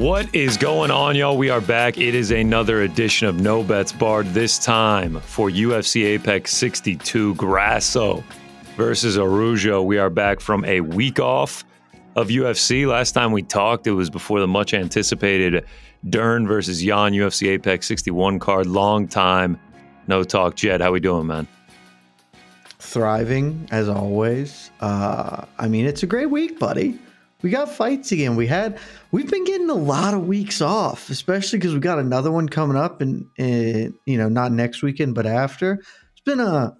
What is going on, y'all? We are back. It is another edition of No Bets Barred, this time for UFC Apex 62 Grasso versus Araujo. We are back from a week off of UFC. Last time we talked, it was before the much anticipated Dern versus Yan UFC Apex 61 card. Long time no talk. Jed, how we doing, man? Thriving as always. Uh, I mean, it's a great week, buddy we got fights again. We had we've been getting a lot of weeks off, especially because we got another one coming up, and you know not next weekend, but after. It's been a,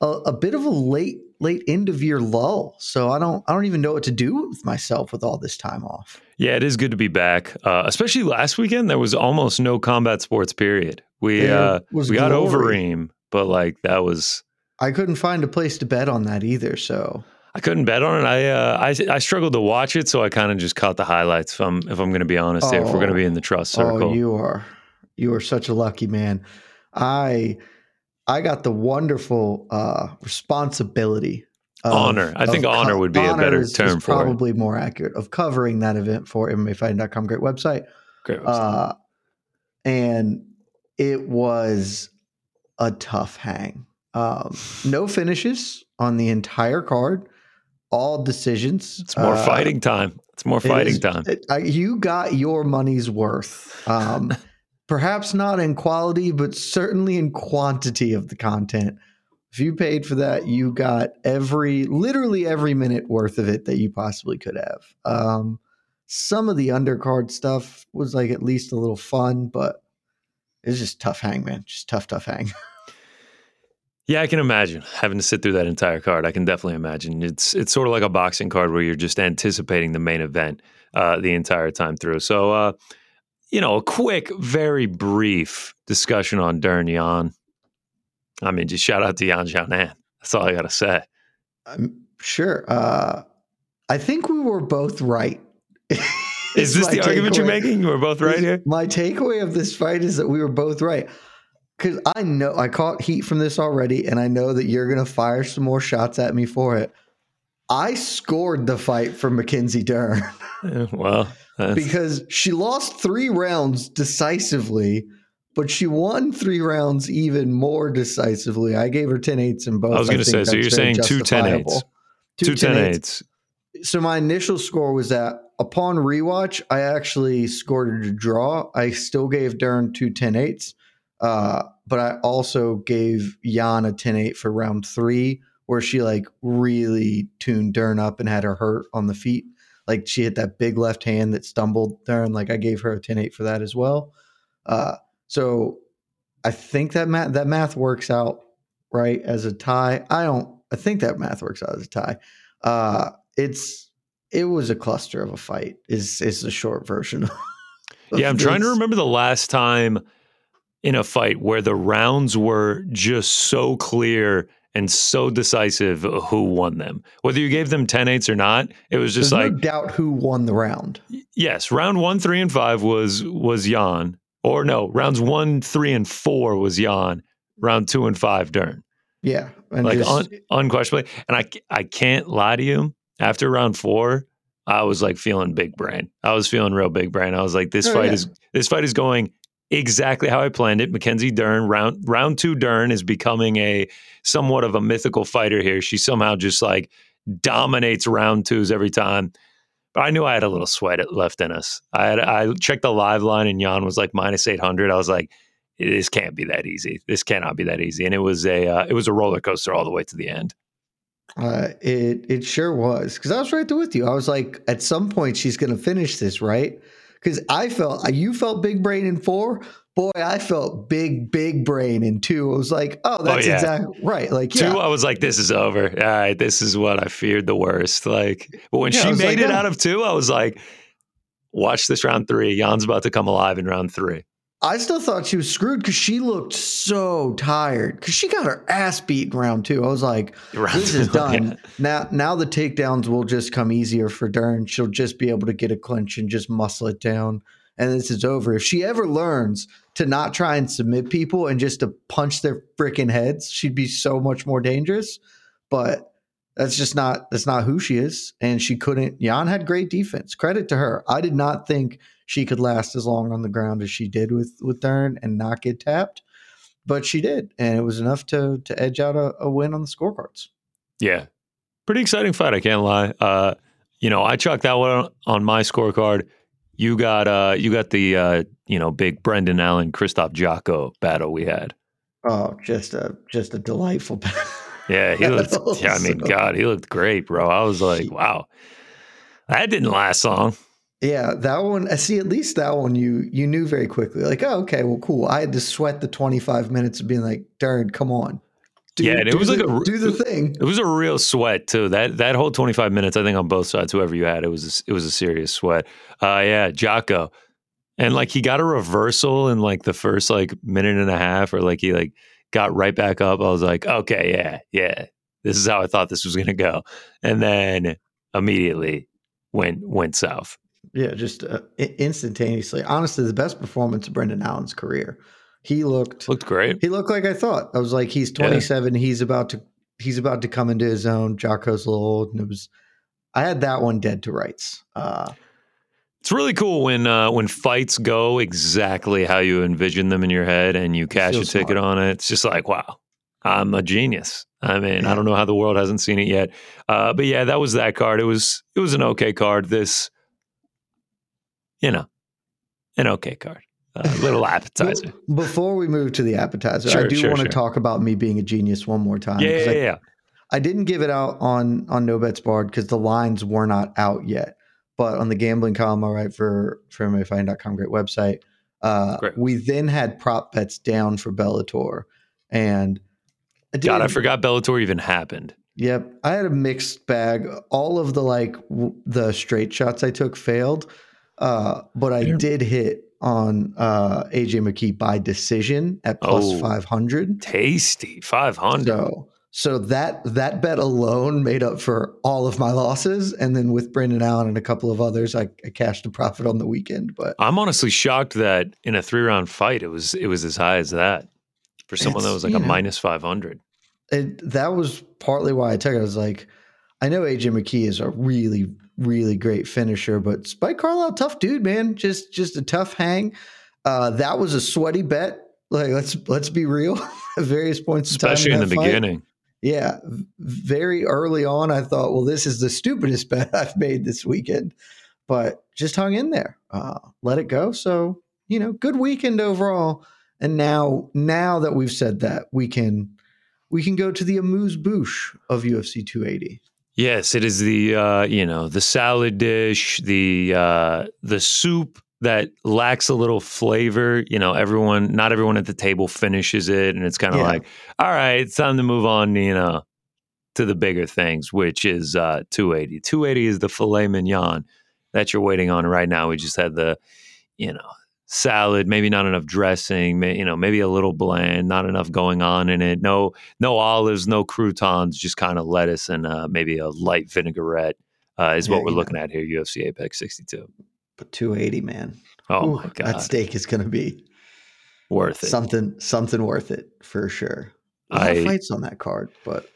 a a bit of a late late end of year lull, so I don't I don't even know what to do with myself with all this time off. Yeah, it is good to be back. Uh, especially last weekend, there was almost no combat sports. Period. We uh, we got Overeem, but like that was. I couldn't find a place to bet on that either, so I couldn't bet on it. I uh, I, I struggled to watch it, so I kind of just caught the highlights. If I'm if I'm going to be honest, oh, if we're going to be in the trust oh, circle, oh, you are you are such a lucky man. I I got the wonderful uh, responsibility. Of, honor. I think honor would be honor a better is, term is for probably it. more accurate of covering that event for MMAfighting.com. Great website. Great website. Uh, and it was a tough hang. Um, no finishes on the entire card all decisions. It's more uh, fighting time. It's more fighting it is, time. It, uh, you got your money's worth. Um, perhaps not in quality, but certainly in quantity of the content. If you paid for that, you got every, literally every minute worth of it that you possibly could have. Um, some of the undercard stuff was like at least a little fun, but it's just tough hang, man. Just tough, tough hang. Yeah, I can imagine having to sit through that entire card. I can definitely imagine. It's it's sort of like a boxing card where you're just anticipating the main event uh, the entire time through. So, uh, you know, a quick, very brief discussion on Dern Yan. I mean, just shout out to Yan Xiaonan. That's all I got to say. I'm sure. Uh, I think we were both right. is this the argument you're making? We're both right here. My takeaway of this fight is that we were both right because I know I caught heat from this already, and I know that you're gonna fire some more shots at me for it. I scored the fight for Mackenzie Dern. Yeah, well, because she lost three rounds decisively, but she won three rounds even more decisively. I gave her 10 8s in both. I was going to say, so you're saying two 10 8s. Two 10 8s. So my initial score was that upon rewatch, I actually scored a draw. I still gave Dern two 10 8s uh, but I also gave Yan a 10 8 for round three, where she like really tuned Dern up and had her hurt on the feet. Like she hit that big left hand that stumbled Dern. Like I gave her a 10 8 for that as well. Uh, so I think that math, that math works out right as a tie. I don't, I think that math works out as a tie. Uh, it's, it was a cluster of a fight is is the short version. yeah, I'm this. trying to remember the last time in a fight where the rounds were just so clear and so decisive who won them. Whether you gave them 10 8s or not, it was just There's like no doubt who won the round. Yes, round 1, 3 and 5 was was Yan Or no, rounds one, three, and four was Yan. Round two and five, Dern. Yeah, and like just- un, unquestionably. And I I can't lie to you. After round four, I was like feeling big brain. I was feeling real big brain. I was like, this Oh, fight yeah. is this fight is going exactly how I planned it. Mackenzie Dern round round two Dern is becoming a somewhat of a mythical fighter here. She somehow just like dominates round twos every time. But I knew I had a little sweat left in us. I had I checked the live line and Yan was like minus eight hundred. I was like, this can't be that easy. This cannot be that easy. And it was a uh, it was a roller coaster all the way to the end. Uh, it it sure was because I was right there with you. I was like, at some point she's going to finish this, right? Because I felt uh, you felt big brain in four. Boy, I felt big big brain in two. I was like, oh, oh that's yeah. exactly right. Like, Two, yeah, I was like, this is over. All right, this is what I feared the worst. Like, but when Yeah, she made like, it out of two, I was like, watch this round three. Yan's about to come alive in round three. I still thought she was screwed because she looked so tired because she got her ass beat in round two. I was like, Round this is done. yeah. Now, now the takedowns will just come easier for Dern. She'll just be able to get a clinch and just muscle it down, and this is over. If she ever learns to not try and submit people and just to punch their freaking heads, she'd be so much more dangerous. But that's just not that's not who she is, and she couldn't. Yan had great defense. Credit to her. I did not think she could last as long on the ground as she did with with Dern and not get tapped, but she did, and it was enough to to edge out a, a win on the scorecards. Yeah. Pretty exciting fight, I can't lie. Uh, you know, I chalked that one on my scorecard. You got uh you got the uh, you know, big Brendan Allen, Krzysztof Jotko battle we had. Oh, just a just a delightful. Battle. Yeah, he looked yeah, I mean, God, he looked great, bro. I was like, wow. That didn't last long. Yeah, that one. I see. At least that one, you you knew very quickly. Like, oh, okay, well, cool. I had to sweat the twenty five minutes of being like, darn, come on. Do, Yeah, and it was like a- do the thing. It was a real sweat too. That that whole 25 minutes, I think on both sides, whoever you had, it was a, it was a serious sweat. Uh yeah, Jotko. And like he got a reversal in like the first like minute and a half or like he like got right back up. I was like, "Okay, yeah. Yeah. This is how I thought this was going to go." And then immediately went went south. Yeah, just uh, instantaneously. Honestly, the best performance of Brendan Allen's career. He looked Looked great. he looked like I thought. I was like, he's Yeah. 27. He's about to he's about to come into his own. Jotko's a little old, and it was. I had that one dead to rights. Uh, It's really cool when uh, when fights go exactly how you envision them in your head and you cash a ticket smart. on it. It's just like, wow, I'm a genius. I mean, I don't know how the world hasn't seen it yet, uh, but yeah, that was that card. It was it was an okay card. This, you know, an okay card, a little appetizer. Before we move to the appetizer, I do sure, want to sure. talk about me being a genius one more time. yeah, yeah, I, yeah. I didn't give it out on on No Bets Barred because the lines were not out yet. But on the gambling column, I write for for MMAfighting.com, great website. Uh, Great. We then had prop bets down for Bellator, and I God, I forgot Bellator even happened. Yep, I had a mixed bag. All of the like w- the straight shots I took failed, uh, but I Yeah. did hit on uh, AJ McKee by decision at plus Oh. five hundred. Tasty, five hundred. So so that that bet alone made up for all of my losses, and then with Brendan Allen and a couple of others, I, I cashed a profit on the weekend. But I'm honestly shocked that in a three round fight, it was it was as high as that for someone that was like a know, minus five hundred. it, that was partly why I took it. I was like, I know AJ McKee is a really, really great finisher, but Spike Carlyle, tough dude, man. Just just a tough hang. Uh, that was a sweaty bet. Like let's let's be real. At various points, in time especially in the fight. beginning. Yeah, very early on, I thought, well, this is the stupidest bet I've made this weekend, but just hung in there, uh, let it go. So you know, good weekend overall. And now, now that we've said that, we can we can go to the amuse bouche of UFC 280. Yes, it is the uh, you know the salad dish, the uh, the soup that lacks a little flavor. You know, everyone, not everyone at the table finishes it, and it's kind of Yeah. like, all right, it's time to move on. You know, to the bigger things, which is uh, 280. 280 is the filet mignon that you're waiting on right now. We just had the, you know, salad, maybe not enough dressing, may, you know, maybe a little bland, not enough going on in it. No, no olives, no croutons, just kind of lettuce and uh, maybe a light vinaigrette uh, is Yeah, what we're looking at here. UFC Apex 62. But 280, man. Oh Ooh, my god, that steak is going to be worth it. Something something worth it for sure. I- fights on that card, but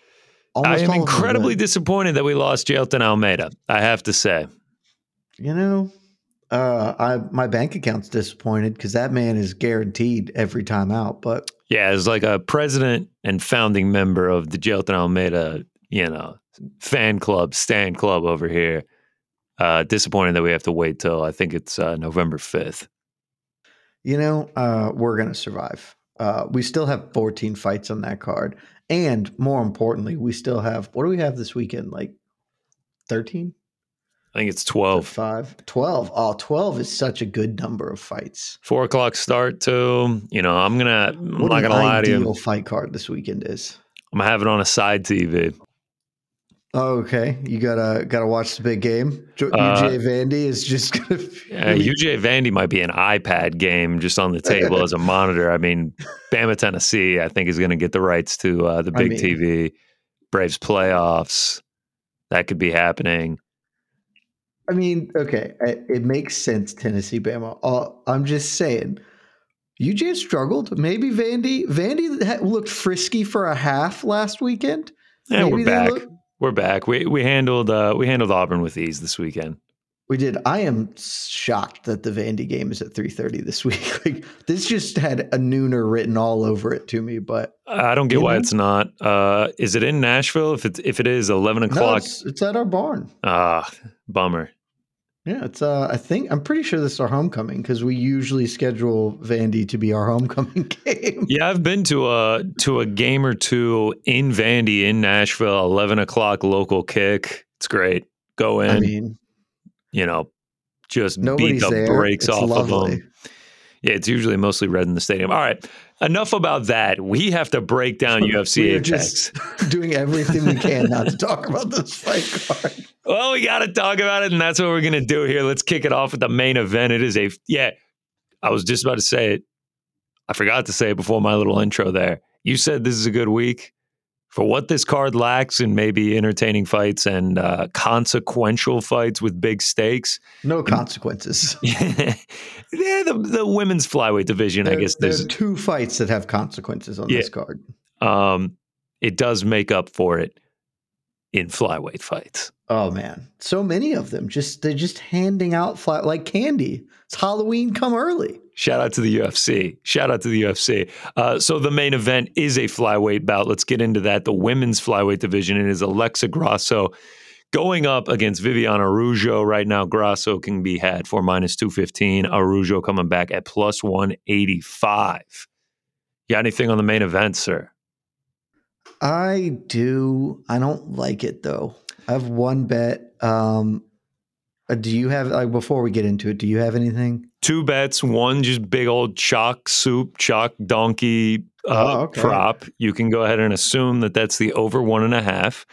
I am all of them incredibly disappointed that we lost Jailton Almeida. I have to say. You know, uh, I my bank account's disappointed because that man is guaranteed every time out. But Yeah, as like a president and founding member of the Jailton Almeida, you know, fan club, stand club over here. Uh, disappointed that we have to wait till I think it's uh, November fifth. you know, uh, we're gonna survive. Uh, we still have 14 fights on that card, and more importantly, we still have what do we have this weekend? Like 13, I think it's twelve. five, 12. Oh, 12 is such a good number of fights. Four o'clock start too. You know, I'm gonna. I'm What not gonna lie to you. fight card this weekend is. I'm gonna have it on a side TV. Oh, okay, you gotta gotta watch the big game. Jo- Uh, UJ Vandy is just gonna. Be- UJ Vandy might be an iPad game just on the table as a monitor. I mean, Bama, Tennessee, I think is going to get the rights to uh, the I big mean- TV. Braves playoffs. That could be happening. I mean, okay, it, it makes sense. Tennessee, Bama. Uh, I'm just saying, UJ struggled. Maybe Vandy. Vandy ha- looked frisky for a half last weekend. Yeah, we're back. look- we're back. We we handled uh, we handled Auburn with ease this weekend. We did. I am shocked that the Vandy game is at 3:30 this week. Like this just had a nooner written all over it to me. But I don't get why know? it's not. Uh, is it in Nashville? If it's if it is eleven no, o'clock, it's, it's at our barn. ah, bummer. Yeah, it's. Uh, I think I'm pretty sure this is our homecoming because we usually schedule Vandy to be our homecoming game. Yeah, I've been to a to a game or two in Vandy in Nashville. Eleven o'clock local kick. It's great. Go in. I mean, you know, just beat the there. brakes It's off of them. Yeah, it's usually mostly red in the stadium. All right, enough about that. We have to break down UFC we are Apex. just doing everything we can not to talk about this fight card. Well, we got to talk about it, and that's what we're going to do here. Let's kick it off with the main event. It is a yeah. I was just about to say it. I forgot to say it before my little intro there. You said this is a good week for what this card lacks in maybe entertaining fights and uh, consequential fights with big stakes. No consequences. yeah, the, the women's flyweight division. I guess there there's are two fights that have consequences on Yeah. this card. um, it does make up for it in flyweight fights. Oh man, so many of them. Just they're just handing out flat like candy. It's Halloween. Come early. Shout out to the UFC. Shout out to the UFC. Uh, so the main event is a flyweight bout. Let's get into that. The women's flyweight division. It is Alexa Grasso going up against Viviana Araujo. Right now, Grasso can be had for minus 215. Araujo coming back at plus 185. You got anything on the main event, sir? I do. I don't like it though. I have one bet. Um, uh, do you have like before we get into it? Do you have anything? Two bets. One just big old chalk soup, chalk donkey uh, Oh, okay. prop. You can go ahead and assume that that's the over one and a half.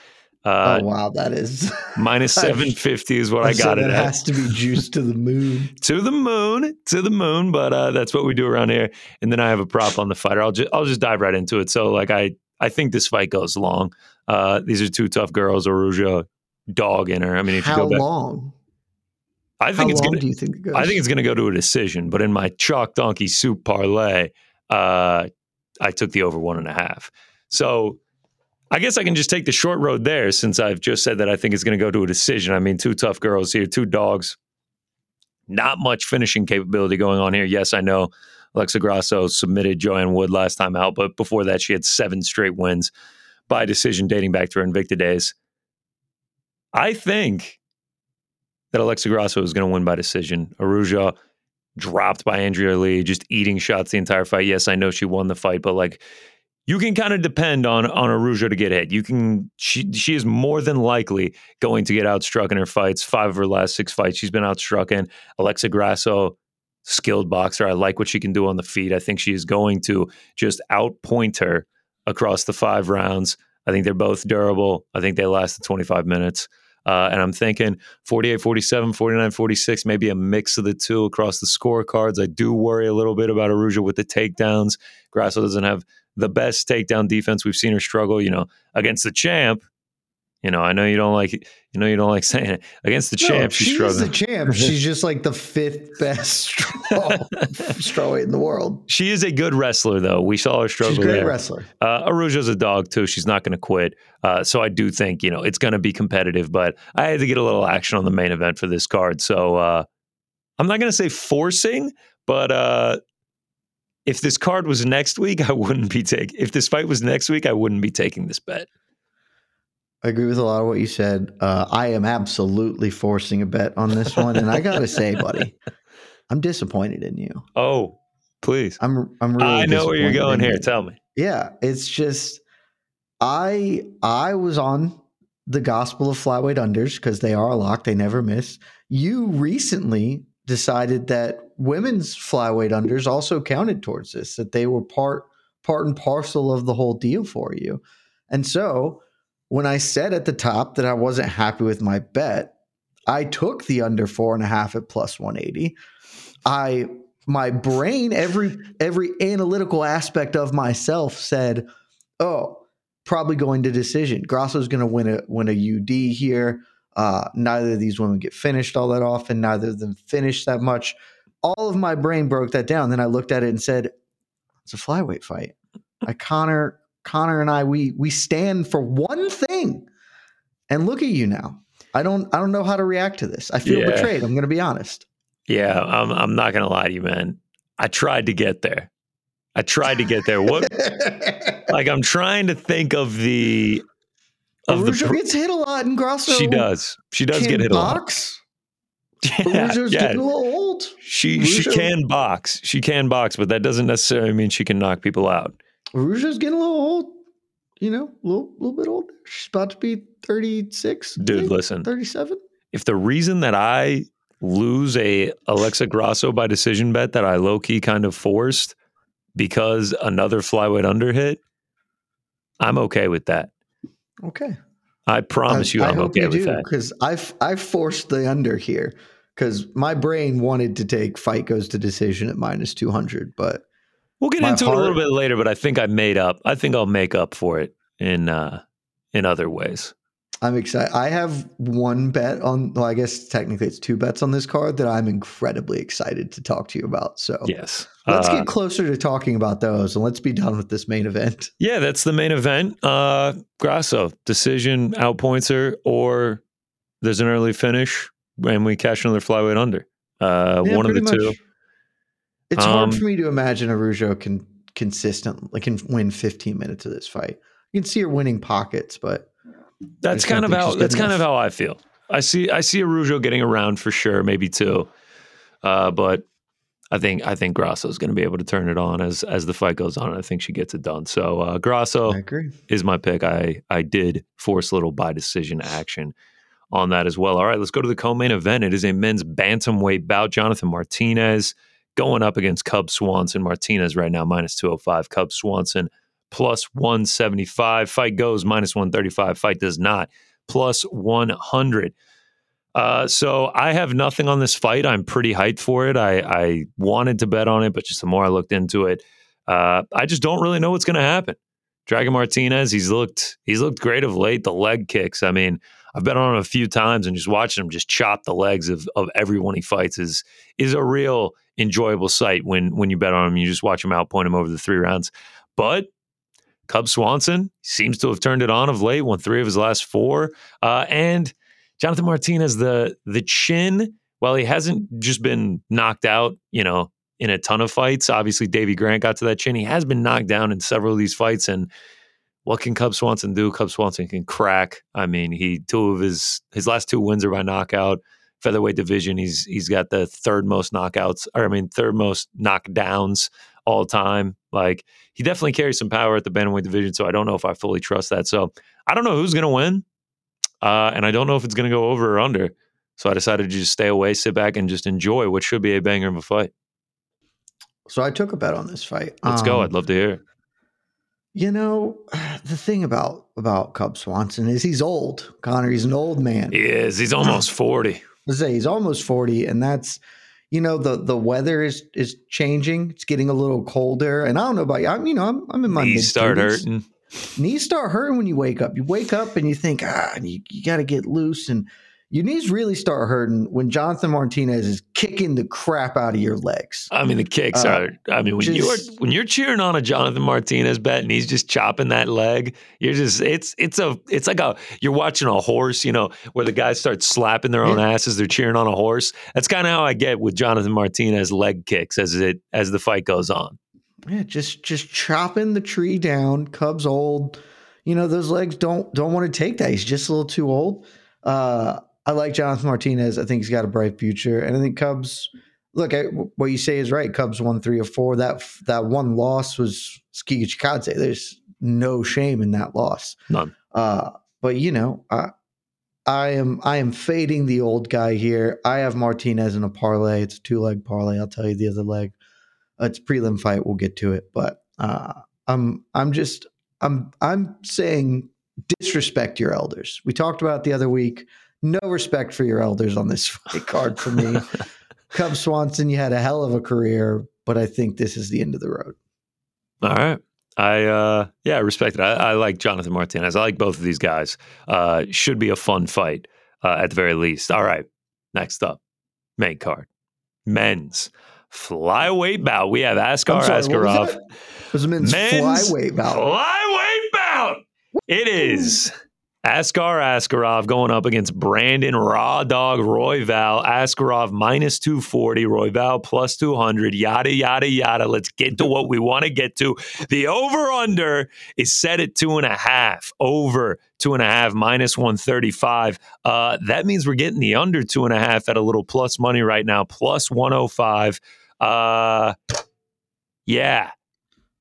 Uh, oh wow, that is minus seven fifty is what I, said got it at. has to be juiced to the moon. to the moon, to the moon. But uh, that's what we do around here. And then I have a prop on the fighter. I'll just I'll just dive right into it. So like I I think this fight goes long. Uh, these are two tough girls. Araujo, dog in her. I mean, if How you go back, long? I How think it's gonna. do you think it goes? I think it's gonna go to a decision. But in my chalk donkey soup parlay, uh, I took the over one and a half. So. I guess I can just take the short road there since I've just said that I think it's going to go to a decision. I mean, two tough girls here, two dogs. Not much finishing capability going on here. Yes, I know Alexa Grasso submitted Joanne Wood last time out, but before that, she had seven straight wins by decision dating back to her Invicta days. I think that Alexa Grasso is going to win by decision. Aruja dropped by Andrea Lee, just eating shots the entire fight. Yes, I know she won the fight, but like you can kind of depend on on Aruja to get hit. You can she she is more than likely going to get outstruck in her fights. Five of her last six fights, she's been outstruck in. Alexa Grasso, skilled boxer. I like what she can do on the feet. I think she is going to just outpoint her across the five rounds. I think they're both durable. I think they last the 25 minutes. Uh, and I'm thinking 48 47, 49 46, maybe a mix of the two across the scorecards. I do worry a little bit about Aruja with the takedowns. Grasso doesn't have the best takedown defense. We've seen her struggle, you know, against the champ. You know, I know you don't like you know you don't like saying it against the champ. she's she's struggling. the champ. She's just like the fifth best straw, strawweight in the world. she is a good wrestler, though. We saw her struggle She's a great there. wrestler. Uh, Araujo's a dog too. She's not going to quit. Uh, so I do think you know it's going to be competitive. But I had to get a little action on the main event for this card. So uh, I'm not going to say forcing, but uh, if this card was next week, I wouldn't be taking. If this fight was next week, I wouldn't be taking this bet. I agree with a lot of what you said. Uh, I am absolutely forcing a bet on this one, and I gotta say, buddy, I'm disappointed in you. Oh, please! I'm I'm really. I know where you're going here. you. Tell me. Yeah, it's just I I was on the gospel of flyweight unders because they are a lock, they never miss. You recently decided that women's flyweight unders also counted towards this, that they were part part and parcel of the whole deal for you. And so when I said at the top that I wasn't happy with my bet, I took the under four and a half at plus 180. I my brain, every every analytical aspect of myself said, "Oh, probably going to decision. Grasso's going to win a win a UD here. Uh, neither of these women get finished all that often. Neither of them finish that much. All of my brain broke that down. Then I looked at it and said, "It's a flyweight fight. I Connor, Connor and I, we we stand for one thing. And look at you now. I don't I don't know how to react to this. I feel Yeah. betrayed. I'm going to be honest. Yeah, I'm. I'm not going to lie to you, man. I tried to get there. I tried to get there. What? like I'm trying to think of the of the. Araujo pr- gets hit a lot, in Grasso she does. She does get hit a lot. box. Yeah, Araujo's yeah. getting a little old. She she can box. She can box, but that doesn't necessarily mean she can knock people out. Araujo's getting a little old. You know, a little, little bit older. She's about to be 36. Dude, think, listen. 37. If the reason that I lose a Alexa Grasso by decision bet that I low key kind of forced because another flyweight under hit, I'm okay with that. Okay. I promise you, I'm okay with that. because I've I forced the under here because my brain wanted to take fight goes to decision at minus 200, but We'll get My into it a little bit later, but I think I made up. I think I'll make up for it in uh in other ways. I'm excited. I have one bet on, well, I guess technically it's two bets on this card that I'm incredibly excited to talk to you about. So Yes. let's Uh, get closer to talking about those and let's be done with this main event. yeah, that's the main event. Uh Grasso, decision outpoints her, or there's an early finish and we cash another flyweight under. Uh Yeah, one of the pretty two. It's Um, hard for me to imagine Araujo can consistently can win 15 minutes of this fight. You can see her winning pockets, but That's kind of how that's kind of how I feel. I see I see Araujo getting around for sure, maybe two. Uh, but I think I think Grasso's going to be able to turn it on as as the fight goes on. and I think she gets it done. So uh, Grasso is my pick. I I did force a little by decision action on that as well. All right, let's go to the co-main event. It is a men's bantamweight bout. Jonathan Martinez going up against Cub Swanson. Martinez right now minus 205. Cub Swanson plus 175. Fight goes minus 135. Fight does not. Plus 100. Uh, so I have nothing on this fight. I'm pretty hyped for it. I, I wanted to bet on it, but just the more I looked into it, uh, I just don't really know what's going to happen. Dragon Martinez, he's looked he's looked great of late. The leg kicks. I mean, I've been on him a few times and just watching him just chop the legs of of everyone he fights is is a real enjoyable sight when when you bet on him. You just watch him outpoint him over the three rounds. But Cub Swanson seems to have turned it on of late. Won three of his last four, uh, and Jonathan Martinez the the chin. While he hasn't just been knocked out, you know, in a ton of fights. Obviously, Davy Grant got to that chin. He has been knocked down in several of these fights. And what can Cub Swanson do? Cub Swanson can crack. I mean, he two of his his last two wins are by knockout. Featherweight division, he's he's got the third most knockouts, or I mean, third most knockdowns all time. Like he definitely carries some power at the bantamweight division. So I don't know if I fully trust that. So I don't know who's going to win, uh, and I don't know if it's going to go over or under. So I decided to just stay away, sit back, and just enjoy what should be a banger of a fight. So I took a bet on this fight. Let's go. Um, I'd love to hear. it. You know, the thing about about Cub Swanson is he's old. Connor, he's an old man. He is. He's almost 40. Let's say he's almost 40 and that's you know the the weather is is changing. It's getting a little colder and I don't know about you. I'm you know, I'm I'm in my Knees start hurting. Knees start hurting when you wake up. You wake up and you think, ah, you, you got to get loose. And your knees really start hurting when Jonathan Martinez is kicking the crap out of your legs. I mean, the kicks Uh, are. I mean, when you're when you're cheering on a Jonathan Martinez bet and he's just chopping that leg, you're just it's it's a it's like a you're watching a horse, you know, where the guys start slapping their own asses. They're cheering on a horse. That's kind of how I get with Jonathan Martinez leg kicks as it as the fight goes on. Yeah, just just chopping the tree down. Cubs old. You know, those legs don't don't want to take that. He's just a little too old. Uh, I like Jonathan Martinez. I think he's got a bright future, and I think Cubs. Look, I, what you say is right. Cubs won three or four. That that one loss was Giga Chikadze. There's no shame in that loss. None. Uh, but you know, I, I am I am fading the old guy here. I have Martinez in a parlay. It's a two leg parlay. I'll tell you the other leg. It's prelim fight. We'll get to it, but uh, I'm I'm just I'm I'm saying disrespect your elders. We talked about the other week. No respect for your elders on this fight card for me. Cub Swanson, you had a hell of a career, but I think this is the end of the road. All right. I uh yeah, I respect it. I, I like Jonathan Martinez. I like both of these guys. Uh should be a fun fight uh, at the very least. All right. Next up, main card. Men's flyweight bout. We have Askar sorry, was Askarov. It was men's, Men's flyweight bout. Flyweight bout. It is Askar Askarov going up against Brandon Raw Dog Royval. Askarov minus 240, Royval plus 200, yada, yada, yada. Let's get to what we want to get to. The over under is set at two and a half. Over two and a half, minus 135. Uh, that means we're getting the under two and a half at a little plus money right now, plus 105. Uh, yeah.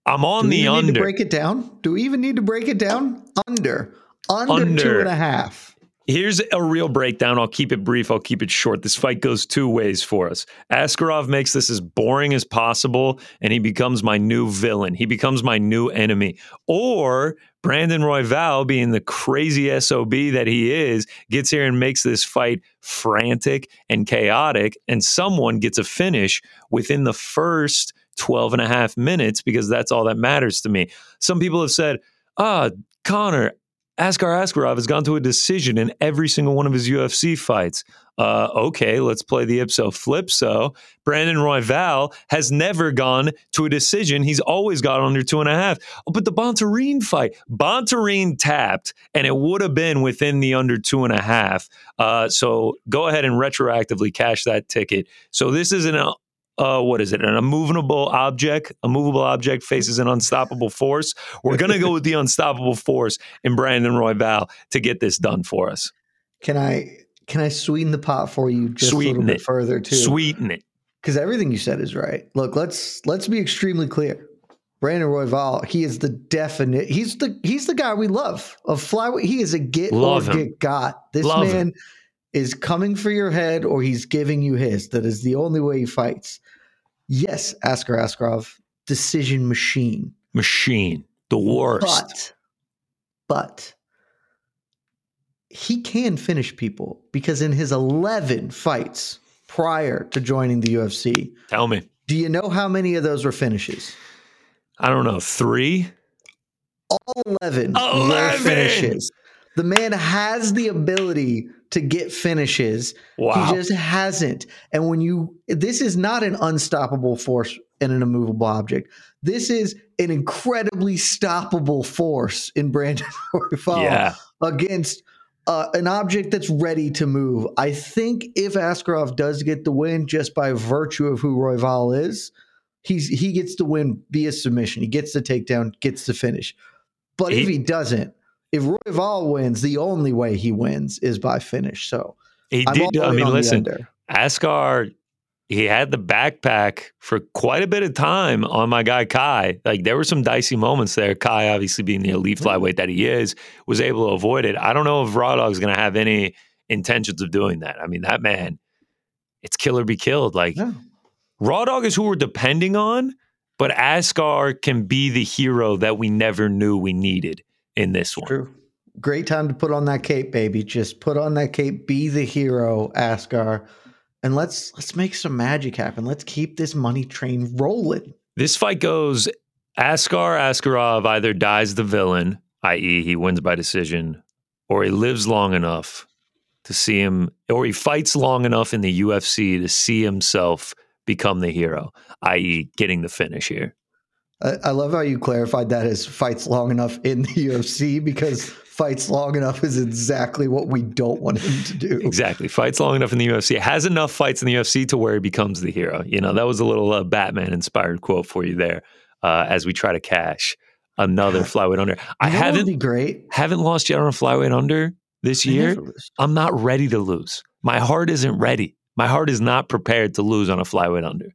I'm on the even need to under. break it down? Do we even need to break it down? Under. Under, Under. two and a half. Here's a real breakdown. I'll keep it brief. I'll keep it short. This fight goes two ways for us. Askarov makes this as boring as possible, and he becomes my new villain. He becomes my new enemy. Or Brandon Royval, being the crazy SOB that he is, gets here and makes this fight frantic and chaotic, and someone gets a finish within the first 12 and a half minutes because that's all that matters to me. Some people have said, ah, Connor, Askar Askarov has gone to a decision in every single one of his UFC fights. Uh, okay, let's play the ipso flip. So Brandon Royval has never gone to a decision. He's always got under two and a half. Oh, but the Bontorin fight, Bontorin tapped, and it would have been within the under two and a half. Uh, so go ahead and retroactively cash that ticket. So this is an uh, what is it? An immovable object. A movable object faces an unstoppable force. We're gonna go with the unstoppable force in Brandon Royval to get this done for us. Can I can I sweeten the pot for you just a Sweeten little bit it. further too? Sweeten it. Because everything you said is right. Look, let's let's be extremely clear. Brandon Royval, he is the definite. He's the he's the guy we love of flyweight. He is a get Love or him. get got. This Love man him. Is coming for your head, or he's giving you his. That is the only way he fights. Yes, Askar Askarov, decision machine. Machine. The worst. But, but he can finish people because in his 11 fights prior to joining the UFC, Tell me. do you know how many of those were finishes? I don't know. Three? All 11, were 11! finishes. The man has the ability to get finishes. Wow. He just hasn't. And when you, this is not an unstoppable force and an immovable object. This is an incredibly stoppable force in Brandon Royval yeah. against uh, an object that's ready to move. I think if Askarov does get the win just by virtue of who Royval is, he's he gets the win via submission. He gets the takedown, gets the finish. But if He- he doesn't, if Royval wins, the only way he wins is by finish. So He I'm did. I mean, listen. Askar, he had the backpack for quite a bit of time on my guy Kai. Like there were some dicey moments there. Kai, obviously being the elite flyweight that he is, was able to avoid it. I don't know if Raw Dog's going to have any intentions of doing that. I mean, that man, it's kill or be killed. Like No. Raw Dog is who we're depending on, but Askar can be the hero that we never knew we needed in this one. True. Great time to put on that cape, baby. Just put on that cape, be the hero, Askar, and let's let's make some magic happen. Let's keep this money train rolling. This fight goes Askar Askarov either dies the villain, i.e., he wins by decision, or he lives long enough to see him, or he fights long enough in the UFC to see himself become the hero, i.e., getting the finish here. I, love how you clarified that as fights long enough in the UFC because fights long enough is exactly what we don't want him to do. Exactly. Fights long enough in the UFC. Has enough fights in the UFC to where he becomes the hero. You know, that was a little uh, Batman inspired quote for you there uh, as we try to cash another flyweight under. I You know what would haven't be great. haven't lost yet on a flyweight under this year. I'm not ready to lose. My heart isn't ready. My heart is not prepared to lose on a flyweight under.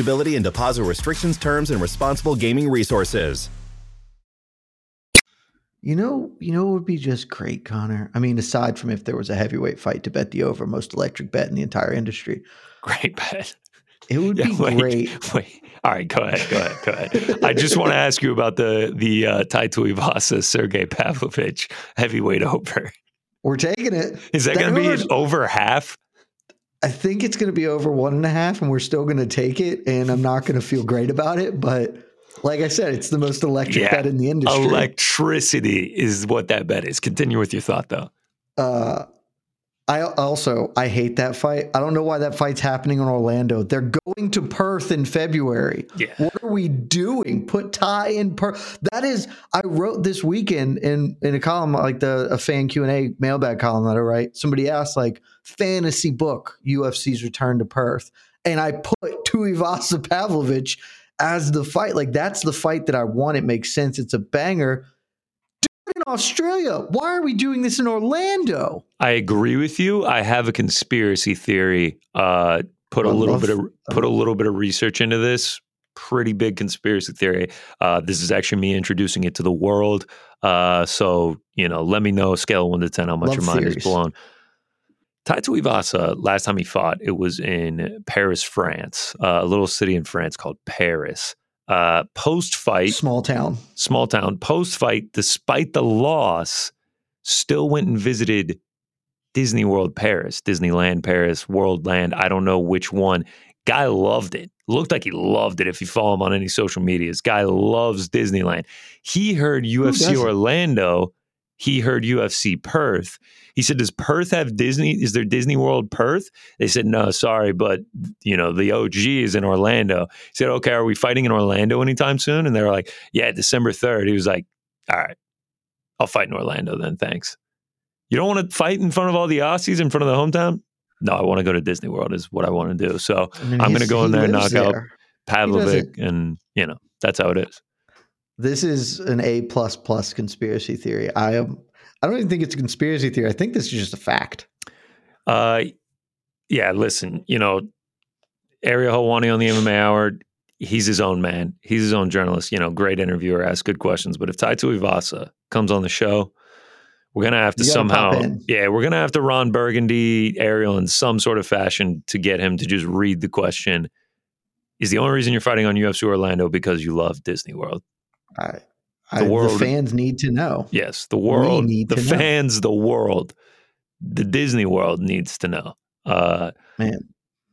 and deposit restrictions, terms, and responsible gaming resources. You know, you know, it would be just great, Connor. I mean, aside from if there was a heavyweight fight to bet the over, most electric bet in the entire industry, Great bet. it would Yeah, be wait, great. Wait. All right, go ahead. Go ahead. Go ahead. I just want to ask you about the the uh, Tai Tuivasa Sergey Pavlovich heavyweight over. We're taking it. Is that That going to be an over half? I think it's going to be over one and a half, and we're still going to take it. And I'm not going to feel great about it, but like I said, it's the most electric Yeah. bet in the industry. Electricity is what that bet is. Continue with your thought, though. uh, I also I hate that fight. I don't know why that fight's happening in Orlando. They're going to Perth in February. Yeah. What are we doing? Put Ty in Perth. That is, I wrote this weekend in in a column like the a fan Q and A mailbag column that I write. Somebody asked like fantasy book UFC's return to Perth, and I put Tuivasa Pavlovich as the fight. Like that's the fight that I want. It makes sense. It's a banger. Do in Australia. Why are we doing this in Orlando? I agree with you. I have a conspiracy theory. Uh, put a I little love- bit of put a little bit of research into this. Pretty big conspiracy theory. Uh, this is actually me introducing it to the world. Uh, so you know, let me know scale one to ten how much your mind theories. is blown. Tai Tuivasa, last time he fought, it was in Paris, France, uh, a little city in France called Paris. Uh, Post fight, Small town. small town post fight, despite the loss, still went and visited Disney World Paris, Disneyland Paris, Worldland. I don't know which one. Guy loved it. Looked like he loved it. If you follow him on any social medias, guy loves Disneyland. He heard UFC? Orlando. He heard UFC Perth. He said, "Does Perth have Disney? Is there Disney World Perth?" They said, "No, sorry, but you know the OG is in Orlando." He said, "Okay, are we fighting in Orlando anytime soon?" And they were like, "Yeah, December 3rd. He was like, "All right, I'll fight in Orlando then. Thanks." You don't want to fight in front of all the Aussies in front of the hometown? No, I want to go to Disney World. Is what I want to do. So I mean, I'm gonna go in there and knock out- there. Pavlovich, and you know that's how it is. This is an A plus plus conspiracy theory. I am. I don't even think it's a conspiracy theory. I think this is just a fact. Uh, yeah. Listen, you know, Ariel Helwani on the MMA Hour. He's his own man. He's his own journalist. You know, great interviewer, asks good questions. But if Tai Tuivasa comes on the show, we're gonna have to You gotta pop somehow, yeah, we're gonna have to Ron Burgundy Ariel in some sort of fashion to get him to just read the question. Is the only reason you're fighting on UFC Orlando because you love Disney World? I, I, the, world- fans need to know. Yes, the world, the to know. fans, the world, the Disney world needs to know. Uh, Man,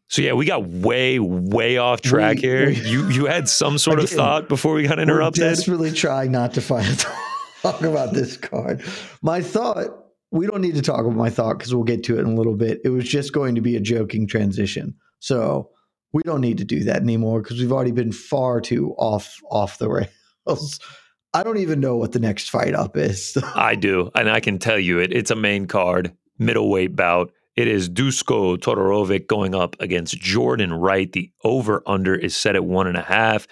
so yeah, we got way, way off track We- here. we- you you had some sort of thought before we got we're interrupted. desperately trying not to find talk about this card. My thought we don't need to talk about my thought because we'll get to it in a little bit. It was just going to be a joking transition. So we don't need to do that anymore because we've already been far too off off the rails. I don't even know what the next fight up is. I do, and I can tell you it. It's a main card, middleweight bout. It is Dusko Todorovic going up against Jordan Wright. The over under is set at one and a half.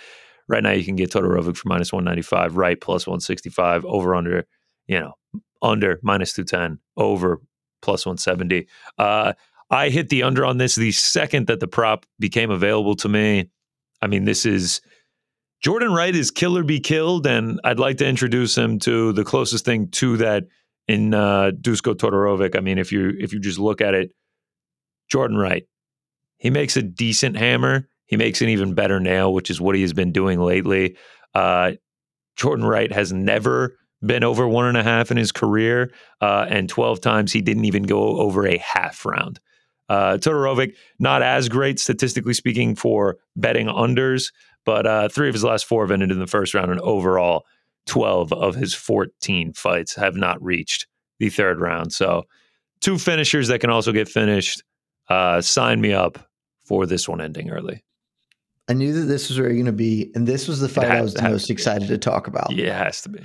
Right now, you can get Todorovic for minus 195, Wright plus 165, over under, you know, under minus 210, over plus 170. Uh, I hit the under on this the second that the prop became available to me. I mean, this is Jordan Wright is killer be killed, and I'd like to introduce him to the closest thing to that in uh, Dusko Todorovic. I mean, if you if you just look at it, Jordan Wright, he makes a decent hammer. He makes an even better nail, which is what he has been doing lately. Uh, Jordan Wright has never been over one and a half in his career, uh, and 12 times he didn't even go over a half round. Uh, Todorovic, not as great statistically speaking for betting unders, but uh, three of his last four have ended in the first round, and overall, 12 of his 14 fights have not reached the third round. So, two finishers that can also get finished. Uh, sign me up for this one ending early. I knew that this was where you're going to be, and this was the fight I was the most excited to talk about. Yeah, it has to be.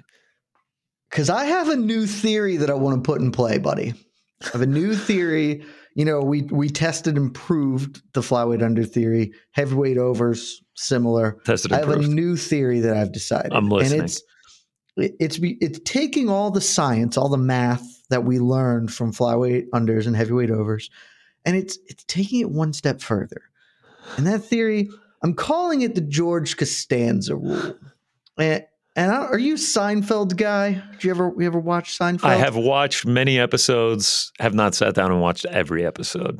Because I have a new theory that I want to put in play, buddy. I have a new theory you know, we we tested and proved the flyweight under theory. Heavyweight overs similar. Tested. I have proved. a new theory that I've decided. I'm listening. And it's it's it's taking all the science, all the math that we learned from flyweight unders and heavyweight overs, and it's it's taking it one step further. And that theory, I'm calling it the George Costanza rule. And and are you Seinfeld guy? Did you ever you ever watch Seinfeld? I have watched many episodes. Have not sat down and watched every episode.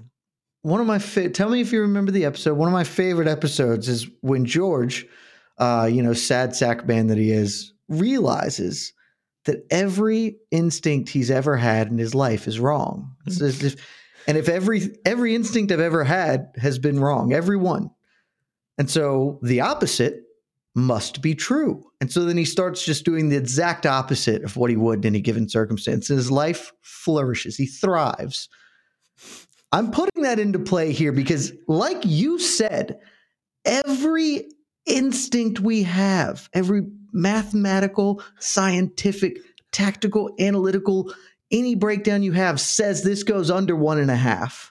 One of my fa- tell me if you remember the episode. One of my favorite episodes is when George, uh, you know, sad sack man that he is, realizes that every instinct he's ever had in his life is wrong. If, and if every every instinct I've ever had has been wrong, every one, and so the opposite must be true. And so then he starts just doing the exact opposite of what he would in any given circumstance. And his life flourishes, he thrives. I'm putting that into play here because, like you said, every instinct we have, every mathematical, scientific, tactical, analytical, any breakdown you have says this goes under one and a half.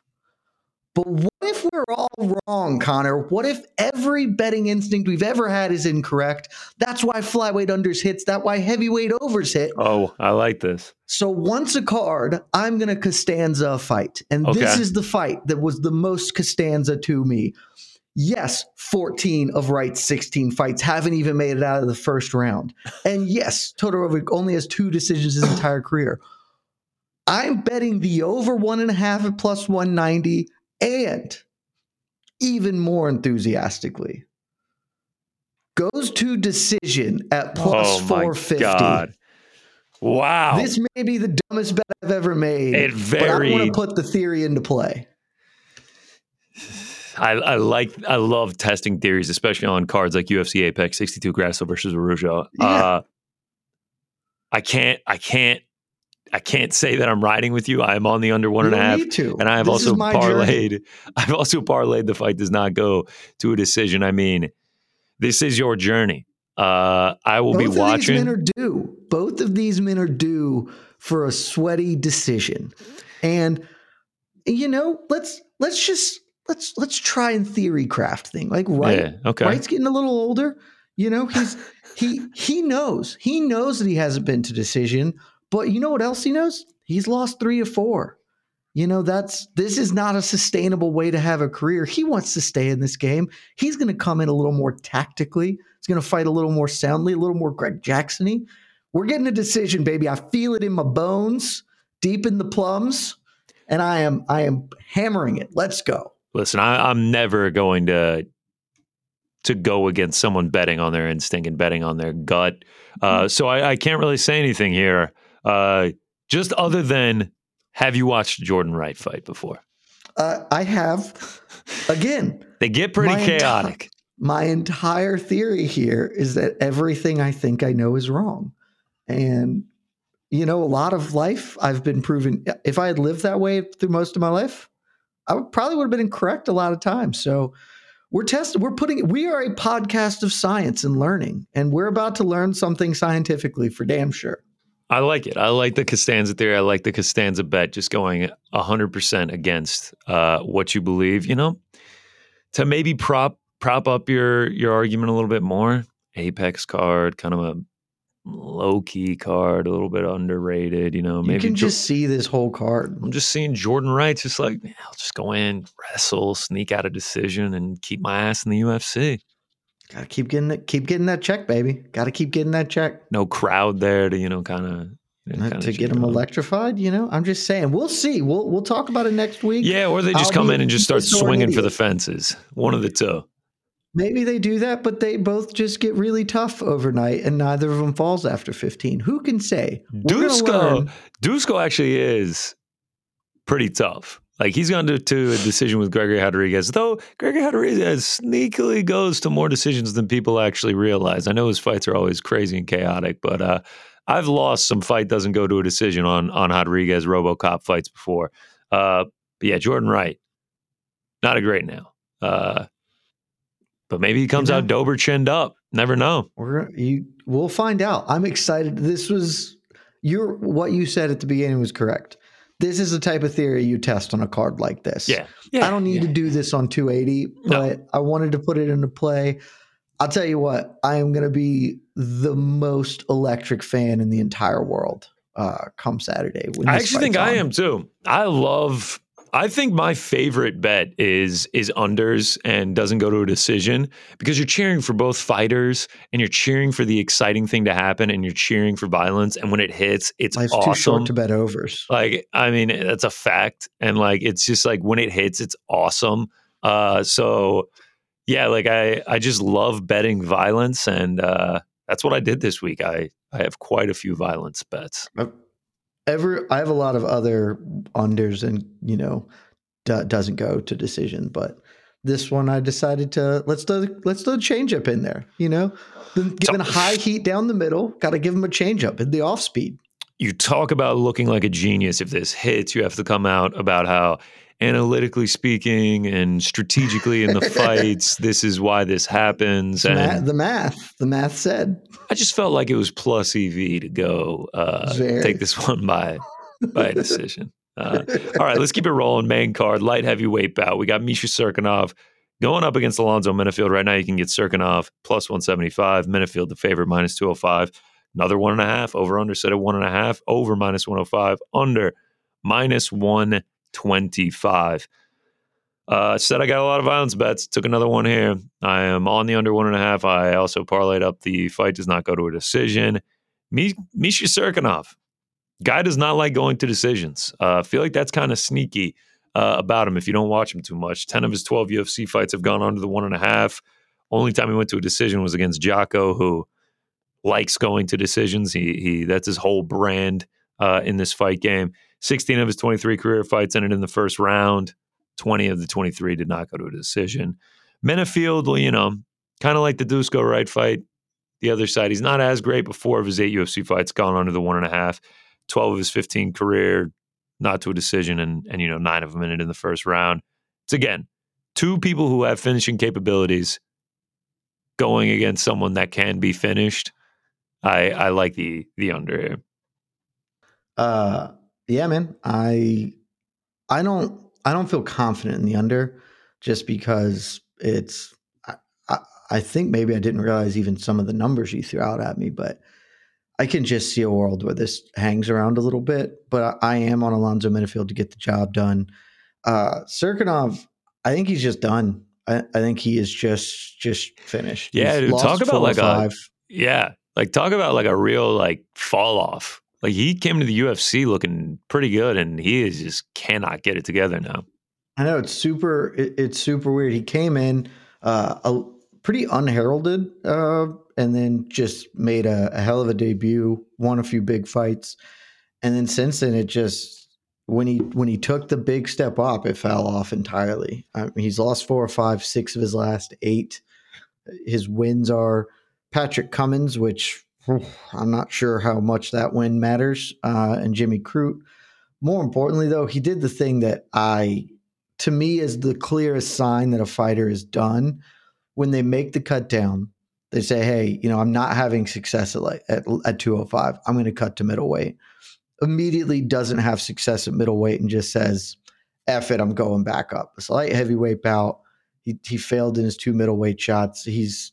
But what if we're all wrong, Connor? What if every betting instinct we've ever had is incorrect? That's why flyweight unders hits. That's why heavyweight overs hit. Oh, I like this. So once a card, I'm going to Costanza fight. And okay. this is the fight that was the most Costanza to me. Yes, 14 of Wright's 16 fights haven't even made it out of the first round. And yes, Todorovic only has two decisions his entire career. I'm betting the over one and a half at plus 190 and even more enthusiastically goes to decision at plus oh 450. God. Wow. This may be the dumbest bet I've ever made. It very but I want to put the theory into play. I, I, like I love testing theories, especially on cards like UFC Apex 62 Grasso versus Araujo. Yeah. Uh, I can't I can't I can't say that I'm riding with you. I am on the under one you and a half, and I have this also parlayed. Journey. I've also parlayed the fight does not go to a decision. I mean, this is your journey. Uh, I will Both be watching. These men are due. Both of these men are due for a sweaty decision, and you know, let's let's just let's let's try and theory craft thing. Like right, yeah, okay. Wright's getting a little older. You know, he's he he knows he knows that he hasn't been to decision but you know what else he knows? He's lost three or four. You know, that's this is not a sustainable way to have a career. He wants to stay in this game. He's going to come in a little more tactically. He's going to fight a little more soundly, a little more Greg Jacksony. We're getting a decision, baby. I feel it in my bones, deep in the plums, and I am I am hammering it. Let's go. Listen, I, I'm never going to to go against someone betting on their instinct and betting on their gut. Uh, mm-hmm. so I, I, can't really say anything here. Uh, just other than, have you watched Jordan Wright fight before? Uh, I have. Again, they get pretty my chaotic. Enti- my entire theory here is that everything I think I know is wrong, and you know, a lot of life I've been proven. If I had lived that way through most of my life, I would, probably would have been incorrect a lot of times. So we're testing. We're putting. We are a podcast of science and learning, and we're about to learn something scientifically for damn sure. I like it. I like the Costanza theory. I like the Costanza bet, just going 100% against uh, what you believe, you know, to maybe prop prop up your your argument a little bit more. Apex card, kind of a low key card, a little bit underrated. You know, maybe you can jo- just see this whole card. I'm just seeing Jordan Wright, just like I'll just go in, wrestle, sneak out a decision, and keep my ass in the UFC. Got to keep getting that, keep getting that check, baby. Got to keep getting that check. No crowd there to you know kind of. To get them electrified, you know, I'm just saying. We'll see. We'll we'll talk about it next week. Yeah, or they just I'll come in and just start swinging for the fences. One of the two. Maybe they do that, but they both just get really tough overnight, and neither of them falls after 15. Who can say? Dusko, Dusko actually is pretty tough. Like he's gone to, to a decision with Gregory Rodrigues, though Gregory Rodrigues sneakily goes to more decisions than people actually realize. I know his fights are always crazy and chaotic, but uh, I've lost some fight doesn't go to a decision on on Rodrigues RoboCop fights before. Uh, but yeah, Jordan Wright, not a great now. Uh, but maybe he comes you know, out Dober chinned up. Never know. We're you. We'll find out. I'm excited. This was your what you said at the beginning was correct. This is the type of theory you test on a card like this. Yeah. yeah I don't need yeah. to do this on 280, but no. I wanted to put it into play. I'll tell you what, I am going to be the most electric fan in the entire world uh, come Saturday. I actually think on. I am too. I love I think my favorite bet is is unders and doesn't go to a decision because you're cheering for both fighters and you're cheering for the exciting thing to happen and you're cheering for violence and when it hits it's Life's awesome. too short to bet overs. Like I mean that's a fact and like it's just like when it hits it's awesome. Uh so yeah, like I I just love betting violence and uh that's what I did this week. I I have quite a few violence bets ever I have a lot of other unders and you know d- doesn't go to decision, but this one I decided to let's do let's do a change up in there. You know, giving a high heat down the middle, got to give him a change up in the off speed. You talk about looking like a genius. If this hits, you have to come out about how analytically speaking and strategically in the fights, this is why this happens. And math, the math, the math said. I just felt like it was plus EV to go uh, take this one by by a decision. Uh, all right, let's keep it rolling. Main card, light heavyweight bout. We got Misha Cirkunov going up against Alonzo Menifield. Right now, you can get Cirkunov plus 175, Menifield the favorite minus 205. Another one and a half, over under set at one and a half, over minus 105, under minus 125. Uh, said I got a lot of violence bets. Took another one here. I am on the under one and a half. I also parlayed up the fight does not go to a decision. Misha Cirkunov, guy does not like going to decisions. Uh, I feel like that's kind of sneaky uh, about him if you don't watch him too much. 10 of his 12 UFC fights have gone under the one and a half. Only time he went to a decision was against Jotko, who likes going to decisions. He, he That's his whole brand uh, in this fight game. 16 of his 23 career fights ended in the first round. 20 of the 23 did not go to a decision. Menifield, well, you know, kind of like the Dusko Wright fight. The other side, he's not as great, but four of his eight UFC fights gone under the one and a half. 12 of his 15 career, not to a decision, and, and you know, nine of them ended in the first round. It's again, two people who have finishing capabilities going against someone that can be finished. I I like the the under here. Uh yeah, man. I I don't I don't feel confident in the under just because it's I, I, I think maybe I didn't realize even some of the numbers you threw out at me, but I can just see a world where this hangs around a little bit. But I, I am on Alonzo Menifield to get the job done. Uh Cirkunov, I think he's just done. I, I think he is just just finished. Yeah, dude, talk about like a yeah, like talk about like a real like fall off. Like he came to the UFC looking pretty good, and he is just cannot get it together now. I know it's super. It, it's super weird. He came in uh, a pretty unheralded, uh, and then just made a, a hell of a debut. Won a few big fights, and then since then, it just when he when he took the big step up, it fell off entirely. I mean, he's lost four or five, six of his last eight. His wins are Patrick Cummins, which I'm not sure how much that win matters. Uh, and Jimmy Crute, more importantly, though, he did the thing that I, to me, is the clearest sign that a fighter is done. When they make the cut down, they say, "Hey, you know, I'm not having success at at, at 205. I'm going to cut to middleweight." Immediately doesn't have success at middleweight and just says, "F it, I'm going back up." A light heavyweight bout. He he failed in his two middleweight shots. He's,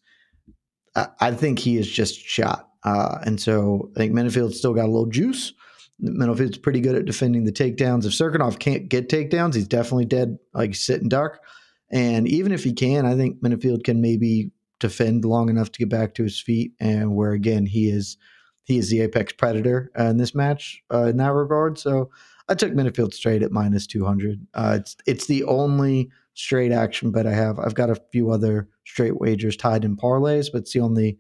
I, I think he is just shot. Uh, and so I think Menifield's still got a little juice. Menifield's pretty good at defending the takedowns. If Cirkunov can't get takedowns, he's definitely dead, like sitting dark. And even if he can, I think Menifield can maybe defend long enough to get back to his feet. And where again he is, he is the apex predator uh, in this match uh, in that regard. So I took Menifield straight at minus two hundred. Uh, it's it's the only straight action bet I have. I've got a few other straight wagers tied in parlays, but it's the only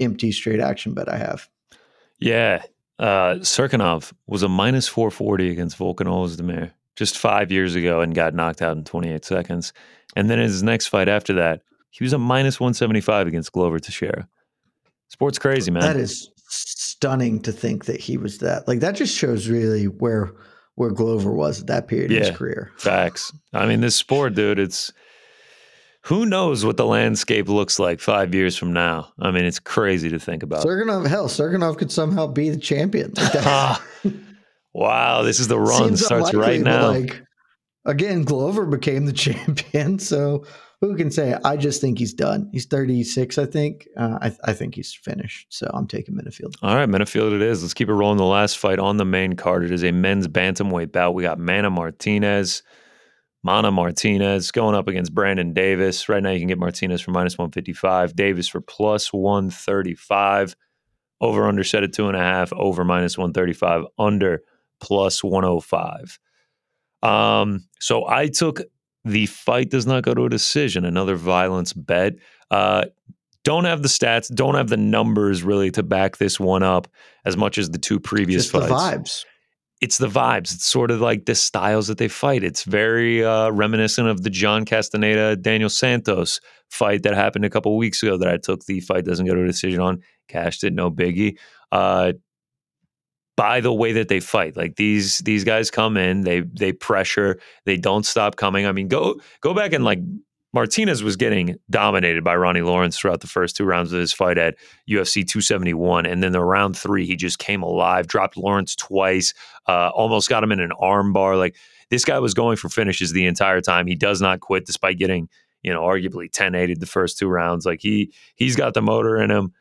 empty straight action bet I have. Yeah. Uh, Cirkunov was a minus 440 against Volkan Oezdemir just five years ago and got knocked out in 28 seconds. And then in his next fight after that, he was a minus 175 against Glover Teixeira. Sports crazy, man. That is stunning to think that he was that. Like that just shows really where where Glover was at that period yeah, of his career. Facts. I mean, this sport, dude, it's who knows what the landscape looks like five years from now? I mean, it's crazy to think about. Cirkunov, hell, Cirkunov could somehow be the champion. Wow, this is the run Seems starts right now. Like, again, Glover became the champion, so who can say? I just think he's done. He's 36, I think. Uh, I, I, think he's finished. So I'm taking Menifield. All right, Menifield it is. Let's keep it rolling. The last fight on the main card. It is a men's bantamweight bout. We got Mana Martinez Mana Martinez going up against Brandon Davis. Right now, you can get Martinez for minus 155, Davis for plus 135. Over under set at two and a half, over minus 135, under plus 105. Um, so I took the fight does not go to a decision, another violence bet. Uh, don't have the stats, don't have the numbers really to back this one up as much as the two previous Just fights. The vibes it's the vibes. It's sort of like the styles that they fight. It's very uh, reminiscent of the John Castaneda Daniel Santos fight that happened a couple weeks ago. That I took the fight doesn't go to a decision on, cashed it, no biggie. Uh, by the way that they fight, like these these guys come in, they they pressure, they don't stop coming. I mean, go go back and like Martinez was getting dominated by Ronnie Lawrence throughout the first two rounds of his fight at UFC 271. And then the round three, he just came alive, dropped Lawrence twice, uh, almost got him in an armbar. Like this guy was going for finishes the entire time. He does not quit despite getting, you know, arguably 10-8 the first two rounds. Like he he's got the motor in him.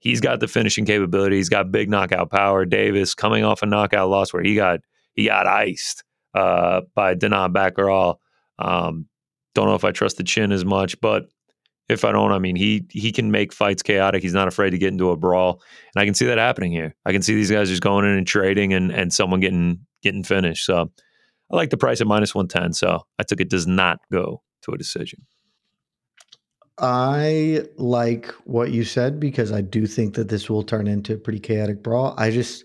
He's got the finishing capability. He's got big knockout power. Davis coming off a knockout loss where he got he got iced uh, by Danaa Batgerel. Um, don't know if I trust the chin as much, but if I don't, I mean he he can make fights chaotic. He's not afraid to get into a brawl, and I can see that happening here. I can see these guys just going in and trading, and and someone getting getting finished. So I like the price at minus one ten. So I took it does not go to a decision. I like what you said because I do think that this will turn into a pretty chaotic brawl. I just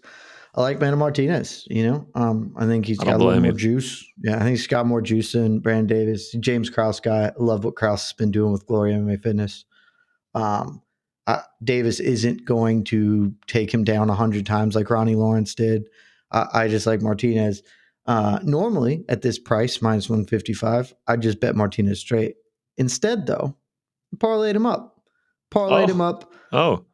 I like Mana Martinez. You know, um, I think he's got a little more juice. Yeah, I think he's got more juice than Brandon Davis. James Krause guy. I love what Krause has been doing with Glory MMA Fitness. Um, Davis isn't going to take him down a hundred times like Ronnie Lawrence did. Uh, I just like Martinez. Uh, normally at this price, minus 155, I just bet Martinez straight. Instead, though, parlayed him up. Parlayed oh. him up. Oh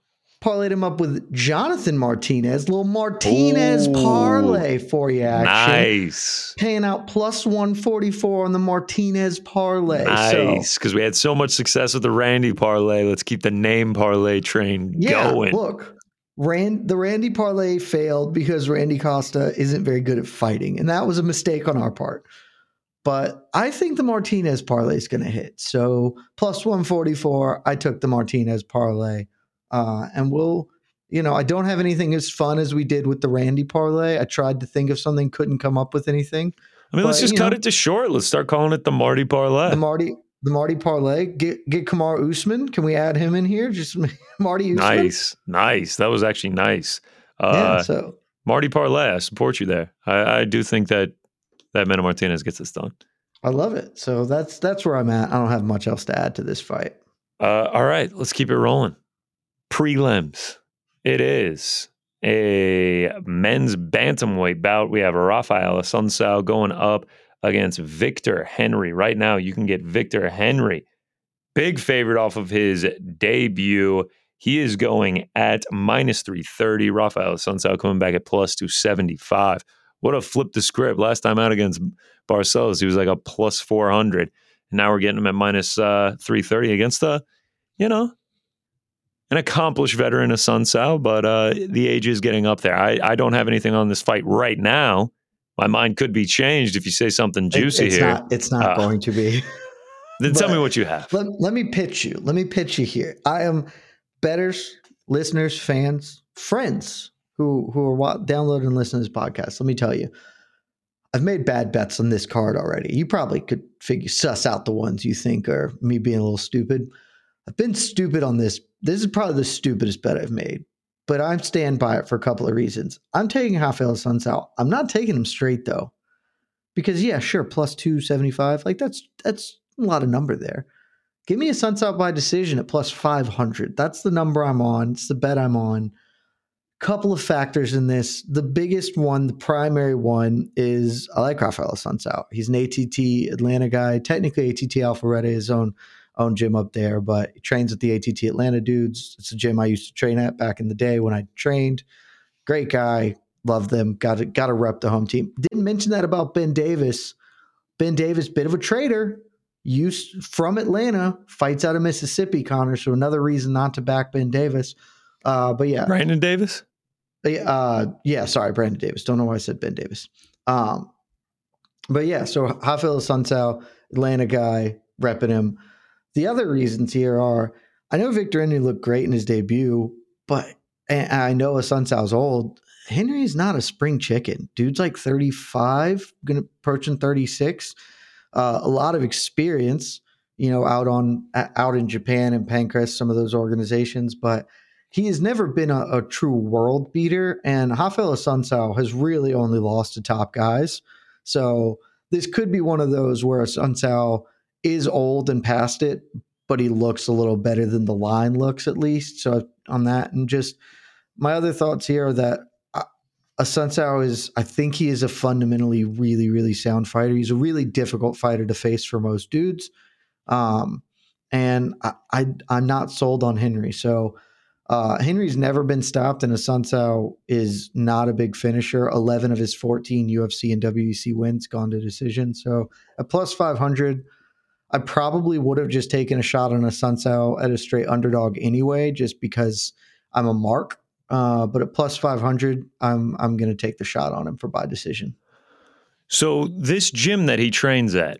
parlayed him up with Jonathan Martinez, little Martinez Ooh, parlay for you. Action. Nice. Paying out plus 144 on the Martinez parlay. Nice. Because so, we had so much success with the Randy parlay. Let's keep the name parlay train yeah, going. Look, Rand, the Randy parlay failed because Randy Costa isn't very good at fighting. And that was a mistake on our part. But I think the Martinez parlay is going to hit. So plus 144, I took the Martinez parlay. Uh, and we'll, you know, I don't have anything as fun as we did with the Randy parlay. I tried to think of something, couldn't come up with anything. I mean, but, let's just cut know, it to short. Let's start calling it the Marty parlay. The Marty, the Marty parlay. Get get Kamaru Usman. Can we add him in here? Just Marty. Usman? Nice, nice. That was actually nice. Uh, yeah. So Marty parlay. I support you there. I, I do think that that Mana Martinez gets this done. I love it. So that's that's where I'm at. I don't have much else to add to this fight. Uh, all right, let's keep it rolling prelims. It is a men's bantamweight bout. We have Rafael Assunção going up against Victor Henry. Right now, you can get Victor Henry, big favorite off of his debut. He is going at minus 330. Rafael Assunção coming back at plus 275. What a flip the script. Last time out against Barcelos, he was like a plus 400. And now we're getting him at minus, uh, 330 against the, you know, an accomplished veteran of Assunção, but uh, the age is getting up there. I, I don't have anything on this fight right now. My mind could be changed if you say something juicy it's here. Not, it's not uh, going to be. then tell me what you have. Let, let me pitch you. Let me pitch you here. I am betters, listeners, fans, friends who who are downloading and listening to this podcast. Let me tell you, I've made bad bets on this card already. You probably could figure suss out the ones you think are me being a little stupid. I've been stupid on this. This is probably the stupidest bet I've made, but I'm stand by it for a couple of reasons. I'm taking Rafael out. I'm not taking him straight though, because yeah, sure, plus two seventy five. Like that's that's a lot of number there. Give me a Assunção by decision at plus 500. That's the number I'm on. It's the bet I'm on. Couple of factors in this. The biggest one, the primary one, is I like Rafael out. He's an ATT Atlanta guy. Technically, ATT Alpharetta, his own own gym up there, but he trains at the ATT Atlanta dudes. It's a gym I used to train at back in the day when I trained. Great guy. Love them. Got to, got to rep the home team. Didn't mention that about Ben Davis. Ben Davis, bit of a traitor used from Atlanta, fights out of Mississippi, Connor. So another reason not to back Ben Davis. Uh, but yeah, Brandon Davis. Uh, yeah, sorry, Brandon Davis. Don't know why I said Ben Davis. Um, but yeah, so Rafael Assunção, Atlanta guy, repping him. The other reasons here are I know Victor Henry looked great in his debut, but I know Assunção's old. Henry's not a spring chicken. Dude's like 35, gonna approaching 36 uh, a lot of experience, you know, out on out in Japan and Pancrase, some of those organizations, but he has never been a, a true world beater. And Rafael Assunção has really only lost to top guys. So this could be one of those where Assunção is old and past it, but he looks a little better than the line looks at least. So on that, and just my other thoughts here are that Assunção is, I think he is a fundamentally really, really sound fighter. He's a really difficult fighter to face for most dudes. Um, and I, I, am not sold on Henry. So uh, Henry's never been stopped, and Assunção is not a big finisher. 11 of his 14 UFC and WEC wins gone to decision. So at plus 500, I probably would have just taken a shot on Assunção at a straight underdog anyway, just because I'm a mark. Uh, but at plus 500, I'm I'm going to take the shot on him for by decision. So this gym that he trains at,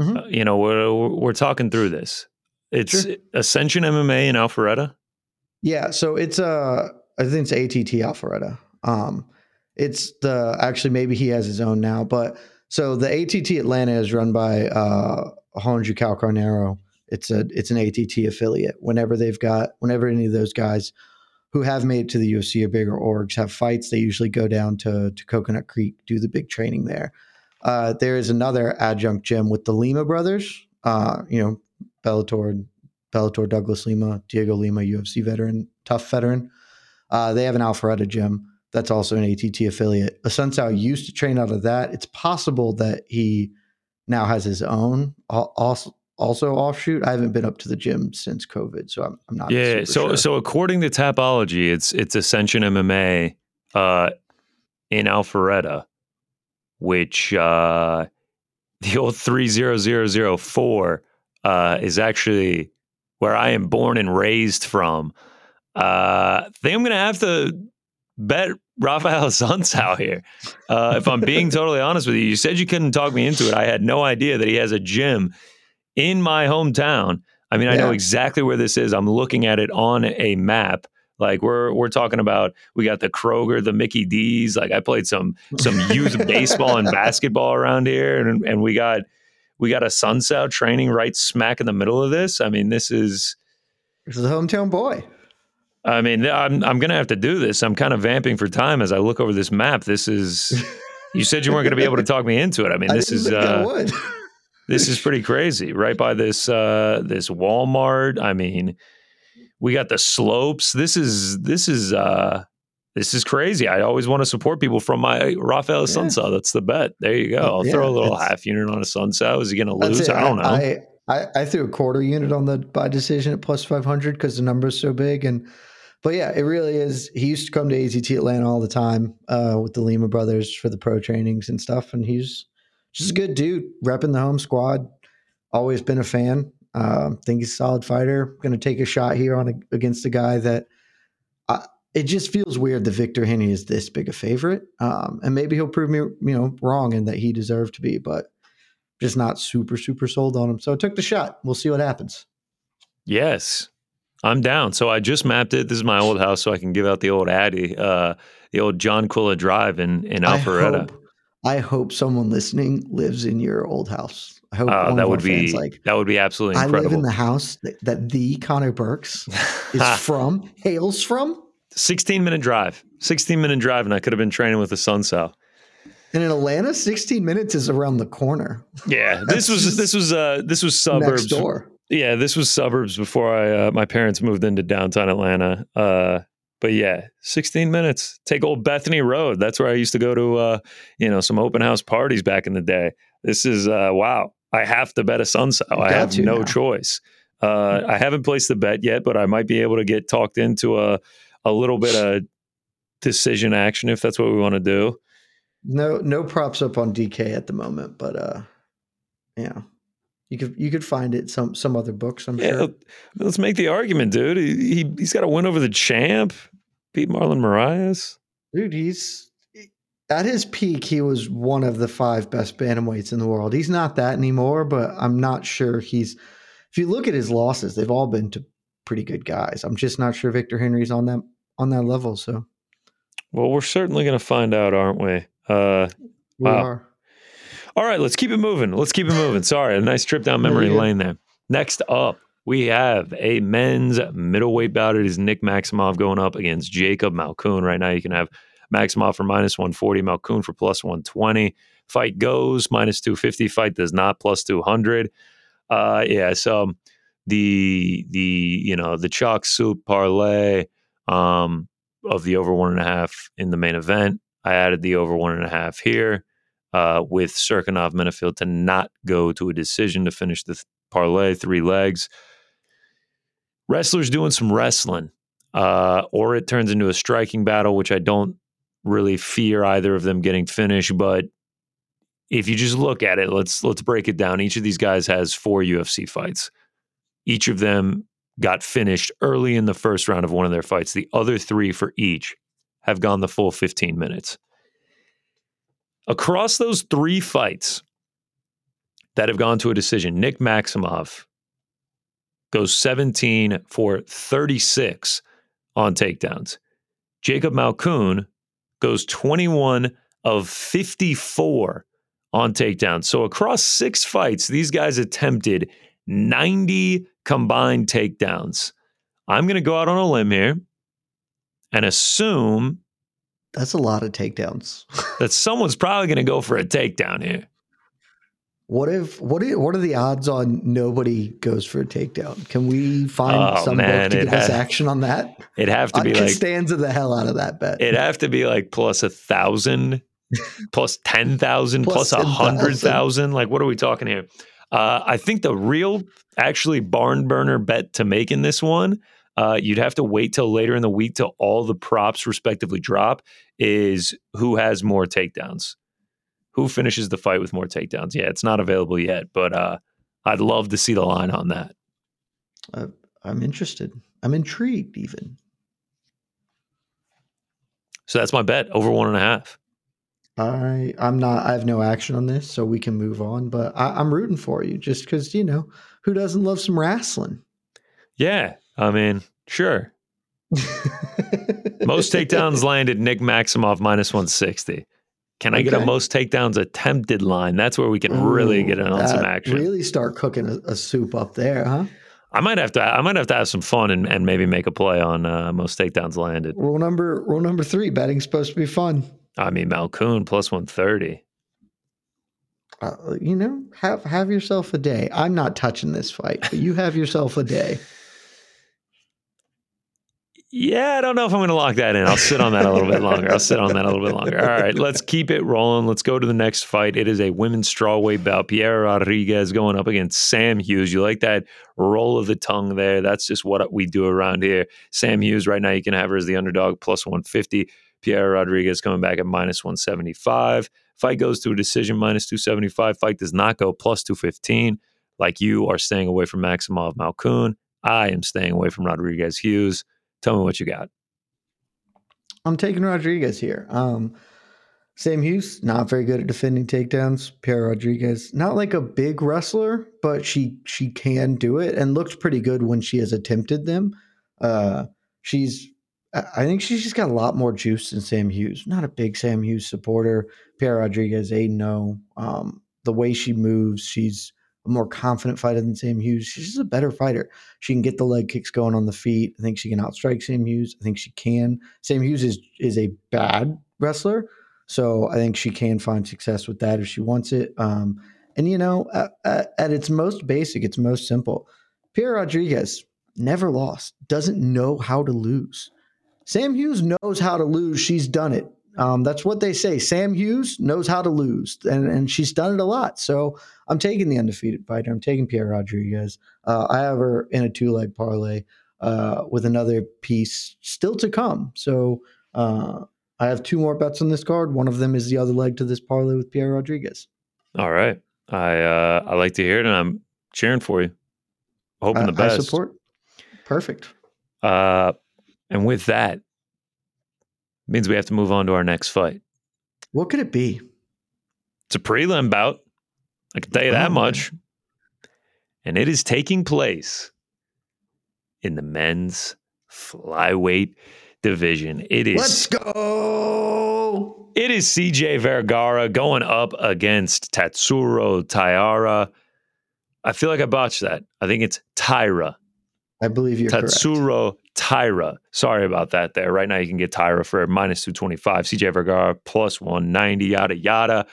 mm-hmm. uh, you know, we're we're talking through this. It's sure. Ascension MMA in Alpharetta. Yeah, so it's uh I think it's ATT Alpharetta. Um, it's the actually maybe he has his own now, but so the ATT Atlanta is run by uh Ronjo Carneiro. It's a it's an ATT affiliate. Whenever they've got whenever any of those guys who have made it to the UFC or bigger orgs have fights, they usually go down to, to Coconut Creek, do the big training there. Uh, there is another adjunct gym with the Lima brothers, uh, you know, Bellator, Bellator Douglas Lima, Diego Lima, UFC veteran, tough veteran. Uh, they have an Alpharetta gym that's also an ATT affiliate. Assunção used to train out of that. It's possible that he now has his own also also offshoot. I haven't been up to the gym since COVID, so I'm, I'm not. Yeah. So sure. so according to Tapology, it's it's Ascension MMA uh, in Alpharetta, which uh, the old three zero zero zero four uh, is actually where I am born and raised from. Uh, I think I'm gonna have to bet Rafael Assunção here. Uh, if I'm being totally honest with you, you said you couldn't talk me into it. I had no idea that he has a gym in my hometown. I mean, I know exactly where this is. I'm looking at it on a map. Like we're we're talking about, we got the Kroger, the Mickey D's. Like I played some some youth baseball and basketball around here, and and we got we got Assunção training right smack in the middle of this. I mean, this is this is a hometown boy. I mean, I'm I'm gonna have to do this. I'm kind of vamping for time as I look over this map. This is. You said you weren't going to be able to talk me into it. I mean, this I is. Uh, this is pretty crazy. Right by this uh, this Walmart. I mean, We got the slopes. This is this is uh this is crazy. I always want to support people from my Rafael Yeah. Sunsa. That's the bet. There you go. I'll Yeah, throw a little half unit on a Assunção. Is he going to That's lose? I don't know. I, I, I threw a quarter unit on the by decision at plus 500 because the number is so big. And, but yeah, it really is. He used to come to ATT Atlanta all the time uh, with the Lima brothers for the pro trainings and stuff. And he's just a good dude, repping the home squad. Always been a fan. Um, think he's a solid fighter. Going to take a shot here on a, against a guy that I, it just feels weird that Victor Henry is this big a favorite. Um, and maybe he'll prove me, you know, wrong and that he deserved to be, but just not super, super sold on him. So I took the shot. We'll see what happens. Yes, I'm down. So I just mapped it. This is my old house, so I can give out the old Addy, uh, the old John Quilla Drive in in I Alpharetta. hope, I hope someone listening lives in your old house. I hope Uh, that would be like that would be absolutely I live in the house that, that the Connor Burks is from, hails from. 16 minute drive, 16 minute drive, and I could have been training with the Assunção. And in Atlanta, 16 minutes is around the corner Yeah, this was this was uh this was suburbs. next door. Yeah, this was suburbs before I uh, my parents moved into downtown Atlanta. Uh, but yeah, 16 minutes. Take old Bethany Road. That's where I used to go to uh, you know, some open house parties back in the day. This is uh wow. I have to bet a Assunção. I have to no now. choice. Uh, I haven't placed the bet yet, but I might be able to get talked into a a little bit of decision action if that's what we want to do. No, no props up on DK at the moment, but uh, yeah, you could you could find it some some other books. I'm Yeah, sure. let's make the argument, dude. He, he he's got to win over the champ, beat Marlon Moraes. Dude, he's at his peak. He was one of the five best bantamweights in the world. He's not that anymore, but I'm not sure he's. If you look at his losses, they've all been to pretty good guys. I'm just not sure Victor Henry's on that on that level. So Well, we're certainly going to find out, aren't we? Uh, we Wow. are. All right, let's keep it moving. Let's keep it moving. Sorry, a nice trip down memory Yeah, lane there. Next up, we have a men's middleweight bout. It is Nick Maximov going up against Jacob Malkoon. Right now, you can have Maximov for minus 140, Malkoon for plus 120. Fight goes minus 250. Fight does not plus 200. Uh, yeah, so the the you know the chalk soup parlay um, of the over one and a half in the main event. I added the over one and a half here uh, with Cirkunov Menifield to not go to a decision to finish the th- parlay, three legs. Wrestlers doing some wrestling, uh, or it turns into a striking battle, which I don't really fear either of them getting finished. But if you just look at it, let's let's break it down. Each of these guys has four UFC fights. Each of them got finished early in the first round of one of their fights. The other three for each have gone the full 15 minutes. Across those three fights that have gone to a decision, Nick Maximov goes 17 for 36 on takedowns. Jacob Malkoon goes 21 of 54 on takedowns. So across six fights, these guys attempted 90 combined takedowns. I'm going to go out on a limb here and assume That's a lot of takedowns. that someone's probably going to go for a takedown here. What if what are, what are the odds on nobody goes for a takedown? Can we find Oh, some man, to it give us action on that? It'd have to I be like stanza the hell out of that bet. it'd have to be like plus a thousand, plus ten thousand, Plus plus a hundred thousand. Like what are we talking here? Uh, I think the real, actually, barn burner bet to make in this one, uh, you'd have to wait till later in the week till all the props respectively drop. Is who has more takedowns? Who finishes the fight with more takedowns? Yeah, it's not available yet, but uh, I'd love to see the line on that. Uh, I'm interested. I'm intrigued even. So that's my bet over one and a half. I I'm not I have no action on this, so we can move on. But I, I'm rooting for you just because you know who doesn't love some wrestling. Yeah, I mean, sure. Most takedowns landed Nick Maximov minus 160. Can I get a most takedowns attempted line? That's where we can really get in on some action. Really start cooking a, a soup up there, huh? I might have to I might have to have some fun and, and maybe make a play on uh, most takedowns landed. Rule number rule number three: betting's supposed to be fun. I mean Malkoon plus 130. Uh, you know, have have yourself a day. I'm not touching this fight, but you have yourself a day. Yeah, I don't know if I'm going to lock that in. I'll sit on that a little bit longer. I'll sit on that a little bit longer. All right, let's keep it rolling. Let's go to the next fight. It is a women's strawweight bout. Piera Rodriguez going up against Sam Hughes. You like that roll of the tongue there? That's just what we do around here. Sam Hughes, right now, you can have her as the underdog plus 150. Piera Rodriguez coming back at minus 175. Fight goes to a decision minus 275. Fight does not go plus 215. Like you are staying away from Maximov Malkoon. I am staying away from Rodriguez Hughes. Tell me what you got. I'm taking Rodriguez here. Um, Sam Hughes, not very good at defending takedowns. Piera Rodriguez, not like a big wrestler, but she she can do it and looked pretty good when she has attempted them. Uh, she's I think she's just got a lot more juice than Sam Hughes. Not a big Sam Hughes supporter. Piera Rodriguez, a no. Um, the way she moves, she's a more confident fighter than Sam Hughes. She's just a better fighter. She can get the leg kicks going on the feet. I think she can outstrike Sam Hughes. I think she can. Sam Hughes is is a bad wrestler, so I think she can find success with that if she wants it. Um, and you know, at, at its most basic, its most simple, Piera Rodriguez never lost. Doesn't know how to lose. Sam Hughes knows how to lose. She's done it. Um, that's what they say. Sam Hughes knows how to lose, and, and she's done it a lot. So I'm taking the undefeated fighter. I'm taking Piera Rodriguez. Uh, I have her in a two leg parlay uh, with another piece still to come. So uh, I have two more bets on this card. One of them is the other leg to this parlay with Piera Rodriguez. All right, I uh, I like to hear it, and I'm cheering for you. Hoping the best. I support. Perfect. Uh, and with that, means we have to move on to our next fight. What could it be? It's a prelim bout. I can tell you that oh, much. And it is taking place in the men's flyweight division. It is Let's go. It is CJ Vergara going up against Tatsuro Taira. I feel like I botched that. I think it's Tyra. I believe you're Tatsuro. Tyra. Sorry about that there. Right now you can get Tyra for minus 225. CJ Vergara plus 190, yada, yada.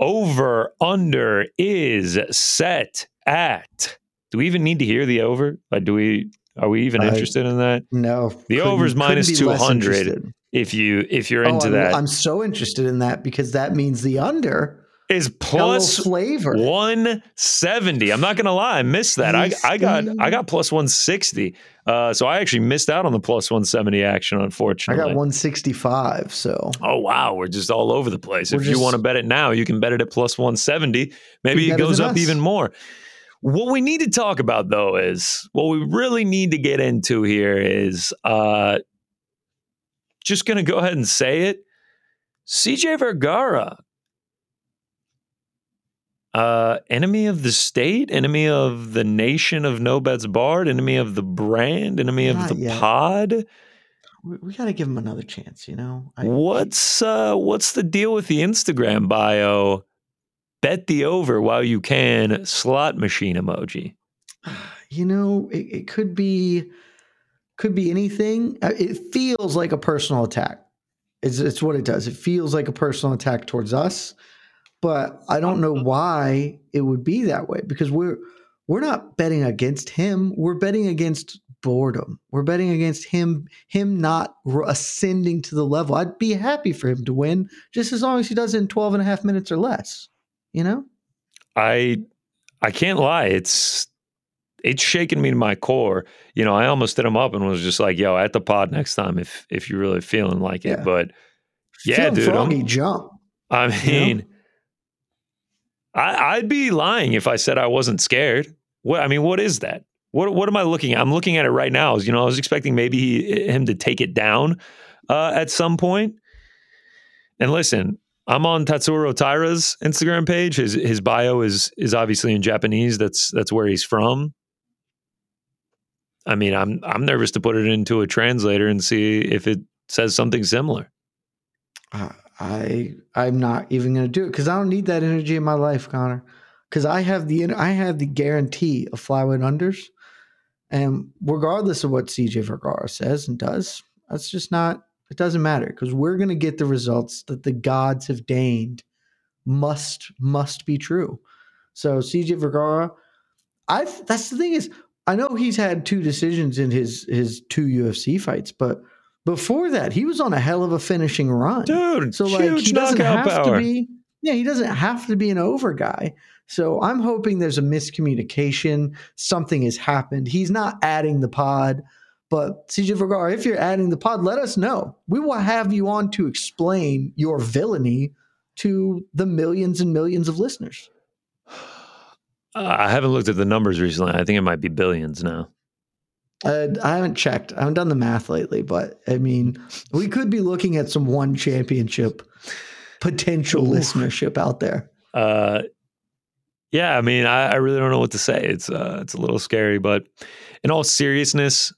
Over under is set at. Do we even need to hear the over? Like, do we? Are we even interested in that? No. The over is minus 200 if you if you're oh, into I'm, that. I'm so interested in that because that means the under is plus flavor 170. I'm not gonna lie, I missed that. I, I got I got plus 160. Uh, so I actually missed out on the plus 170 action, unfortunately. I got 165. So oh wow, we're just all over the place. We're if just, you want to bet it now, you can bet it at plus 170. Maybe it goes up us. even more. What we need to talk about though is what we really need to get into here is uh, just going to go ahead and say it. CJ Vergara uh, enemy of the state, enemy of the nation of No Bets Barred, enemy of the brand, enemy Not of the yet. pod. We, we got to give him another chance, you know. I, what's uh, what's the deal with the Instagram bio? Bet the over while you can. Slot machine emoji. You know, it, it could be could be anything. Uh, it feels like a personal attack. It's, it's what it does. It feels like a personal attack towards us but I don't know why it would be that way because we're we're not betting against him. We're betting against boredom. We're betting against him him not ascending to the level. I'd be happy for him to win just as long as he does it in 12 and a half minutes or less, you know? I I can't lie. It's it's shaking me to my core. You know, I almost hit him up and was just like, "Yo, at the pod next time if if you're really feeling like it." Yeah. But yeah, feeling dude, froggy jump. I mean, you know? I, I'd be lying if I said I wasn't scared. What I mean, what is that? What what am I looking at? I'm looking at it right now. You know, I was expecting maybe he, him to take it down uh, at some point. And listen, I'm on Tatsuro Taira's Instagram page. His his bio is is obviously in Japanese. That's that's where he's from. I mean, I'm I'm nervous to put it into a translator and see if it says something similar. Uh, I I'm not even going to do it because I don't need that energy in my life, Connor. Because I have the I have the guarantee of flyweight unders, and regardless of what CJ Vergara says and does, that's just not. It doesn't matter because we're going to get the results that the gods have deigned must must be true. So CJ Vergara, I that's the thing is I know he's had two decisions in his his two UFC fights, but before that, he was on a hell of a finishing run. Dude, so like huge he doesn't have power. to be yeah, he doesn't have to be an over guy. So I'm hoping there's a miscommunication. Something has happened. He's not adding the pod, but CJ Vergara, if you're adding the pod, let us know. We will have you on to explain your villainy to the millions and millions of listeners. I haven't looked at the numbers recently. I think it might be billions now. Uh, I haven't checked. I haven't done the math lately, but I mean, we could be looking at some one championship potential Oof. listenership out there. Uh, yeah, I mean, I, I really don't know what to say. It's uh, it's a little scary, but in all seriousness,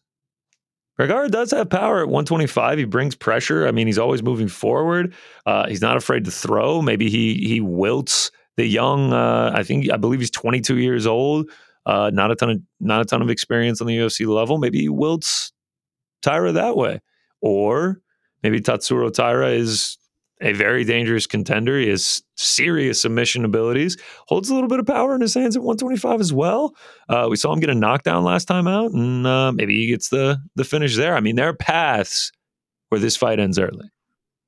Vergara does have power at 125. He brings pressure. I mean, he's always moving forward. Uh, he's not afraid to throw. Maybe he he wilts the young. Uh, I think I believe he's 22 years old. Uh, not a ton of not a ton of experience on the UFC level. Maybe he wilts Taira that way, or maybe Tatsuro Taira is a very dangerous contender. He has serious submission abilities. Holds a little bit of power in his hands at 125 as well. Uh, we saw him get a knockdown last time out, and uh, maybe he gets the the finish there. I mean, there are paths where this fight ends early.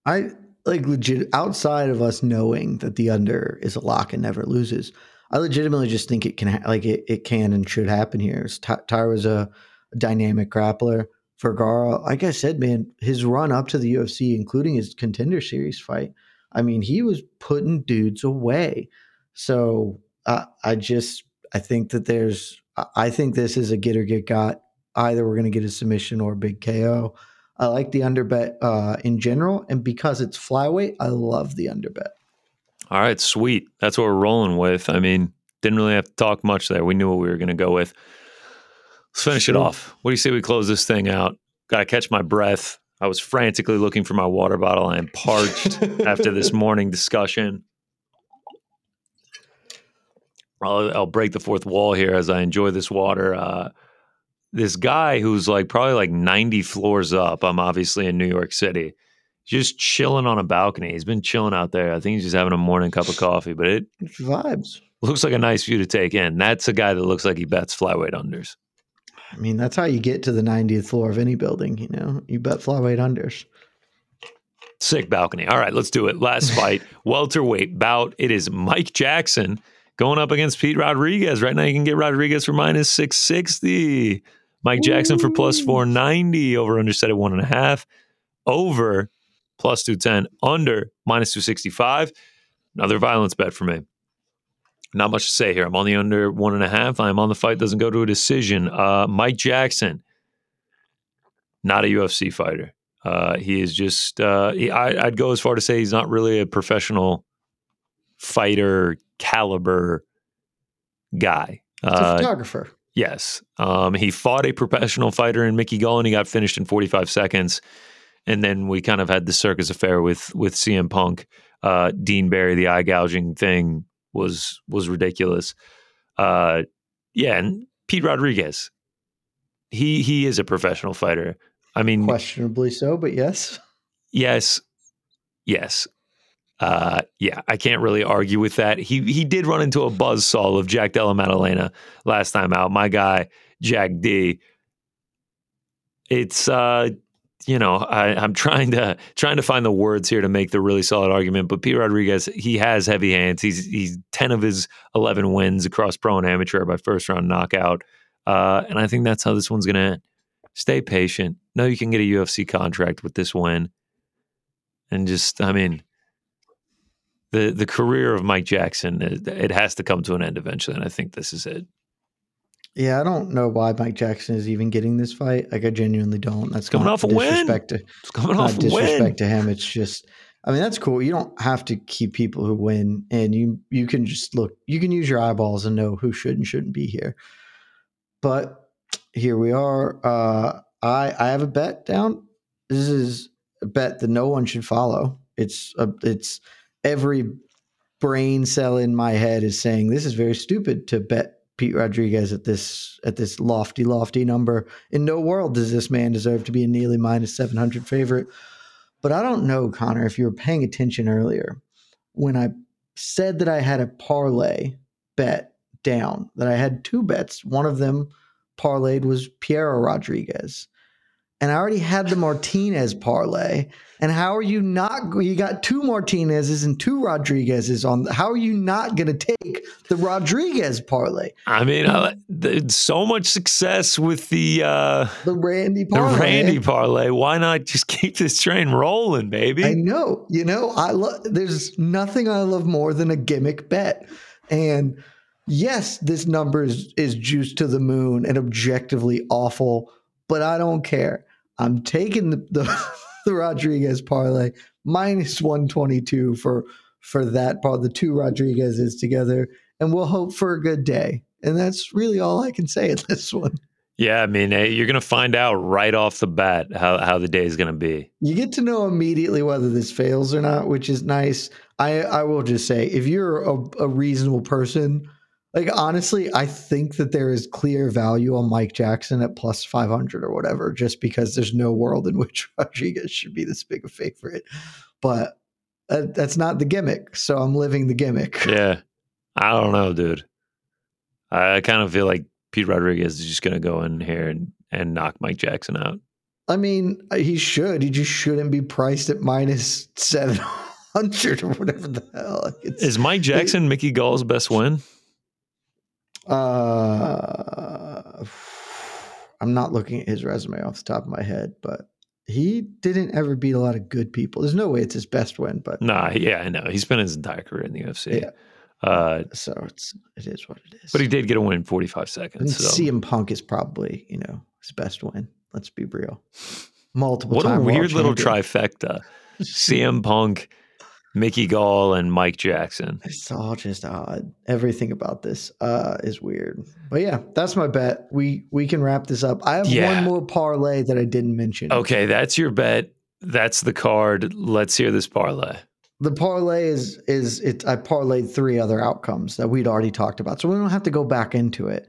I like legit outside of us knowing that the under is a lock and never loses. I legitimately just think it can ha- like it, it can and should happen here. Ty- Taira's a, dynamic grappler. Vergara, like I said, man, his run up to the UFC, including his contender series fight, I mean, he was putting dudes away. So uh, I just I think that there's I- think this is a get or get got. Either we're going to get a submission or a big KO. I like the underbet uh, in general, and because it's flyweight, I love the under bet. All right, sweet. That's what we're rolling with. I mean, didn't really have to talk much there. We knew what we were going to go with. Let's finish it off. What do you say we close this thing out? Got to catch my breath. I was frantically looking for my water bottle. I am parched after this morning discussion. I'll, I'll break the fourth wall here as I enjoy this water. Uh, this guy who's like probably like 90 floors up. I'm obviously in New York City, just chilling on a balcony. He's been chilling out there. I think he's just having a morning cup of coffee, but it It's vibes. looks like a nice view to take in. That's a guy that looks like he bets flyweight unders. I mean, that's how you get to the 90th floor of any building. You know, you bet flyweight unders. Sick balcony. All right, let's do it. Last fight, welterweight bout. It is Mike Jackson going up against Pete Rodriguez. Right now, you can get Rodriguez for minus 660. Mike Jackson for plus 490. Over under set at one and a half. Over plus 210. Under minus 265. Another violence bet for me. Not much to say here. I'm on the under one and a half. I'm on the fight. Doesn't go to a decision. Uh, Mike Jackson, not a UFC fighter. Uh, he is just, uh, he, I, I'd go as far to say he's not really a professional fighter caliber guy. It's a Uh, photographer. yes. Um, he fought a professional fighter in Mickey Gall and he got finished in 45 seconds. And then we kind of had the circus affair with with CM Punk. Uh, Dean Barry, the eye gouging thing was was ridiculous. Uh, yeah, and Pete Rodriguez, he he is a professional fighter. I mean, Questionably so, but yes. Yes. Yes. Uh, yeah, I can't really argue with that. He he did run into a buzzsaw of Jack Della Maddalena last time out. My guy, Jack D. It's uh, you know, I, I'm trying to trying to find the words here to make the really solid argument. But Pete Rodriguez, he has heavy hands. He's he's ten of his eleven wins across pro and amateur by first round knockout. Uh, and I think that's how this one's gonna end. Stay patient. Know you can get a UFC contract with this win and just I mean the the career of Mike Jackson it, it has to come to an end eventually and I think this is it. Yeah, I don't know why Mike Jackson is even getting this fight. Like, I genuinely don't. That's Coming off a win. disrespect to It's coming off a disrespect win. to him. It's just, I mean, that's cool. You don't have to keep people who win, and you you can just look. You can use your eyeballs and know who should and shouldn't be here. But here we are. Uh, I I have a bet down. This is a bet that no one should follow. It's a, it's every brain cell in my head is saying this is very stupid to bet Pete Rodriguez at this at this lofty lofty number. In no world does this man deserve to be a nearly minus 700 favorite. But I don't know, Connor, if you were paying attention earlier when I said that I had a parlay bet down, that I had two bets. One of them parlayed was Piera Rodriguez. And I already had the Martinez parlay. And how are you not? You got two Martinez's and two Rodriguez's on. How are you not going to take the Rodriguez parlay? I mean, so much success with the uh, The Randy parlay. the. Randy parlay. Why not just keep this train rolling, baby? I know. You know, I love. There's nothing I love more than a gimmick bet. And yes, this number is is juiced to the moon and objectively awful, but I don't care. I'm taking the the, the Rodriguez parlay minus 122 for for that part. The two Rodriguez's together, and we'll hope for a good day. And that's really all I can say at this one. yeah, I mean, you're gonna find out right off the bat how how the day is gonna be. You get to know immediately whether this fails or not, which is nice. I I will just say, if you're a, a reasonable person, like honestly, I think that there is clear value on Mike Jackson at plus five hundred or whatever, just because there's no world in which Rodriguez should be this big a favorite. But uh, that's not the gimmick, so I'm living the gimmick. Yeah, I don't know, dude. I, I kind of feel like Pete Rodriguez is just gonna go in here and and knock Mike Jackson out. I mean, he should. He just shouldn't be priced at minus seven hundred or whatever the hell. It's- Is Mike Jackson Mickey Gall's best win? Uh, I'm not looking at his resume off the top of my head, but he didn't ever beat a lot of good people. There's no way it's his best win, but Nah, yeah, I know. He spent his entire career in the UFC. Yeah. Uh, so it's it is what it is. but he did get a win in 45 and seconds. So. CM Punk is probably you know his best win. Let's be real. Multiple. What a weird little champion. trifecta. CM Punk, Mickey Gall, and Mike Jackson. It's all just odd. Everything about this uh, is weird. But yeah, that's my bet. We we can wrap this up. I have Yeah. one more parlay that I didn't mention. Okay, that's your bet. That's the card. Let's hear this parlay. the parlay is is it I parlayed three other outcomes that we'd already talked about. So we don't have to go back into it.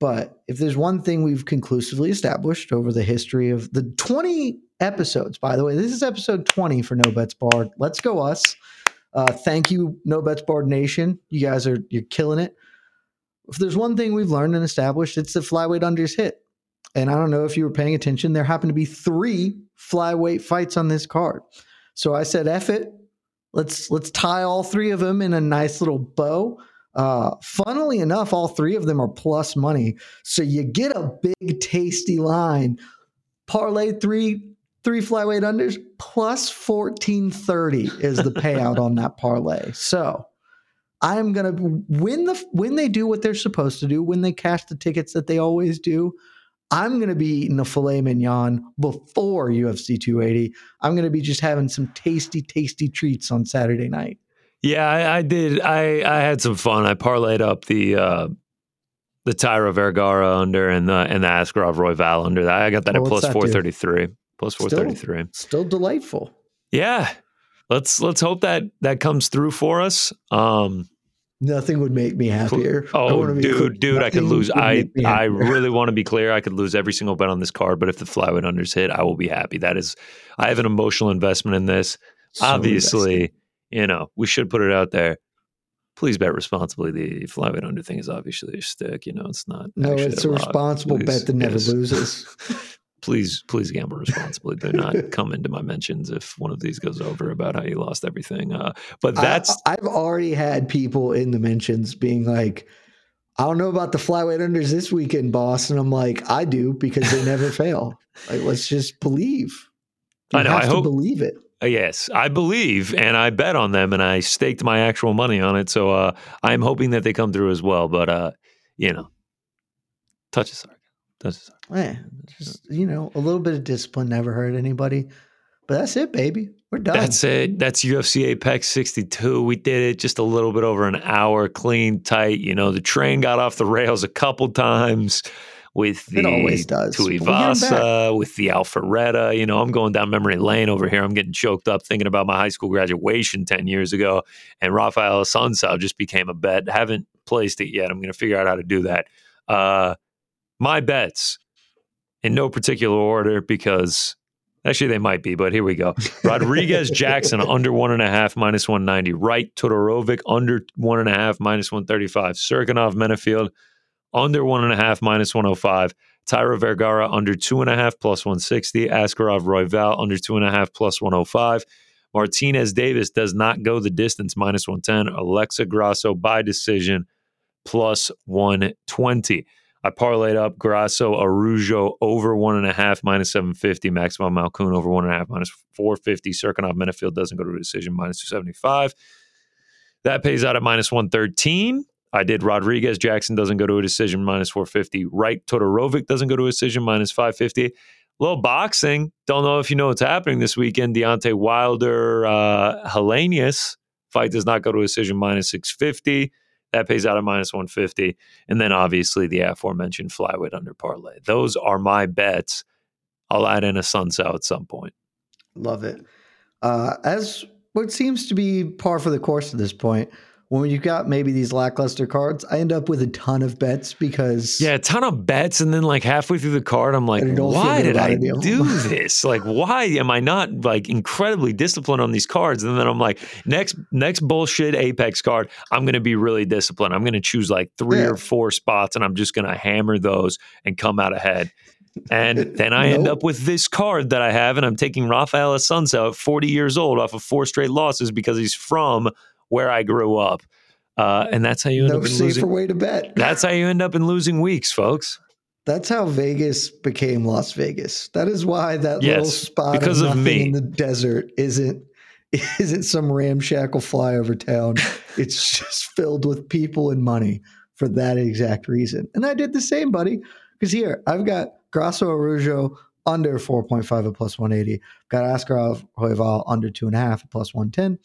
But if there's one thing we've conclusively established over the history of the 20 episodes, by the way, this is episode 20 for No Bets Barred. Let's go us. Uh, thank you, No Bets Barred Nation. You guys are you're killing it. If there's one thing we've learned and established, it's the flyweight unders hit. And I don't know if you were paying attention. There happened to be three flyweight fights on this card. So I said, F it. Let's let's tie all three of them in a nice little bow. Uh, funnily enough, all three of them are plus money, so you get a big tasty line. Parlay three three flyweight unders plus fourteen thirty is the payout on that parlay. So I'm gonna when the when they do what they're supposed to do when they cash the tickets that they always do. I'm going to be eating a filet mignon before UFC 280. I'm going to be just having some tasty, tasty treats on Saturday night. Yeah, I, I did. I I had some fun. I parlayed up the uh, the Taira Vergara under and the and the Askarov Royval under. That I got that at plus four thirty three. Plus four Still- Still delightful. Yeah, let's let's hope that that comes through for us. Um, Nothing would make me happier. Oh, be clear. dude, dude, I could lose. I I really want to be clear. I could lose every single bet on this card, but if the flyweight unders hit, I will be happy. That is, I have an emotional investment in this. So Obviously, invested. you know, we should put it out there. Please bet responsibly. The flyweight under thing is obviously a stick. You know, it's not. No, it's a lot. responsible bet that never yes. loses. please, please gamble responsibly. Do not come into my mentions if one of these goes over about how you lost everything. Uh, but that's I, I've already had people in the mentions being like, I don't know about the flyweight unders this weekend, boss. And I'm like, I do because they never fail. Like, let's just believe. You I know, have I hope- believe it. Uh, Yes, I believe and I bet on them and I staked my actual money on it. So uh, I'm hoping that they come through as well. But, uh, you know, touch a sarcasm. Touch a sarcasm. Eh, just you know, a little bit of discipline never hurt anybody. But that's it, baby. We're done. That's it. That's UFC Apex 62. We did it just a little bit over an hour, clean, tight. You know, the train got off the rails a couple times with the It always does. But we get 'em back. Tuivasa, with the Alpharetta. You know, I'm going down memory lane over here. I'm getting choked up thinking about my high school graduation 10 years ago. And Rafael Assunção just became a bet. Haven't placed it yet. I'm going to figure out how to do that. Uh, my bets in no particular order because actually they might be, but here we go. Rodriguez Jackson under one and a half minus 190. Wright Todorovic under one and a half minus 135. Cirkunov Menifield under one and a half, minus 105. Taira Vergara under two and a half, plus 160. Askarov Royval under two and a half, plus 105. Martinez Davis does not go the distance, minus 110. Alexa Grasso by decision, plus 120. I parlayed up Grasso Araujo over one and a half, minus 750. Maximo Malkoon over one and a half, minus 450. Cirkunov Menifield doesn't go to a decision, minus 275. That pays out at minus 113. I did Rodriguez Jackson doesn't go to a decision, minus 450. Wright Todorovic doesn't go to a decision, minus 550. Little boxing. Don't know if you know what's happening this weekend. Deontay Wilder, uh, Helenius fight does not go to a decision, minus 650. That pays out at minus 150. And then obviously the aforementioned flyweight under parlay. Those are my bets. I'll add in Assunção at some point. Love it. Uh, as what seems to be par for the course at this point, when you've got maybe these lackluster cards, I end up with a ton of bets because yeah, a ton of bets, and then like halfway through the card, I'm like, why did I do this? Like, why am I not like incredibly disciplined on these cards? And then I'm like, next next bullshit Apex card, I'm going to be really disciplined. I'm going to choose like three yeah. or four spots, and I'm just going to hammer those and come out ahead. And then I nope. end up with this card that I have, and I'm taking Rafael Assunção at 40 years old off of four straight losses because he's from where I grew up. Uh, and that's how you end no up in safer losing. way to bet. That's how you end up in losing weeks, folks. That's how Vegas became Las Vegas. That is why that yes, little spot because of, of me. in the desert isn't isn't some ramshackle flyover town. it's just filled with people and money for that exact reason. And I did the same, buddy. Because here I've got Grasso Araujo under 4.5 at plus 180. Got Askarov Royval under two and a half at plus 110.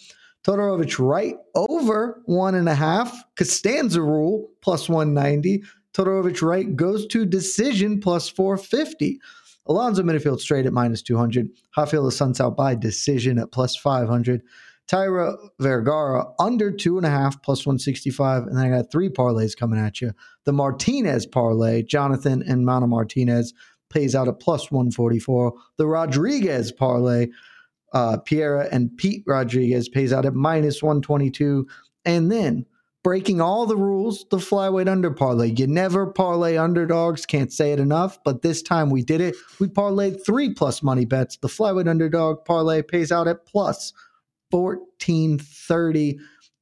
Todorovic Wright over one and a half. Costanza rule plus 190. Todorovic Wright goes to decision plus 450. Alonzo Menifield straight at minus 200. Rafael Assunção by decision at plus 500. Taira Vergara under two and a half plus 165. And then I got three parlays coming at you. The Martinez parlay, Jonathan and Mana Martinez pays out at plus 144. The Rodriguez parlay, uh, Piera and Pete Rodriguez pays out at minus 122. And then breaking all the rules, the flyweight under parlay. You never parlay underdogs, can't say it enough, but this time we did it. We parlayed three plus money bets. The flyweight underdog parlay pays out at plus 1430.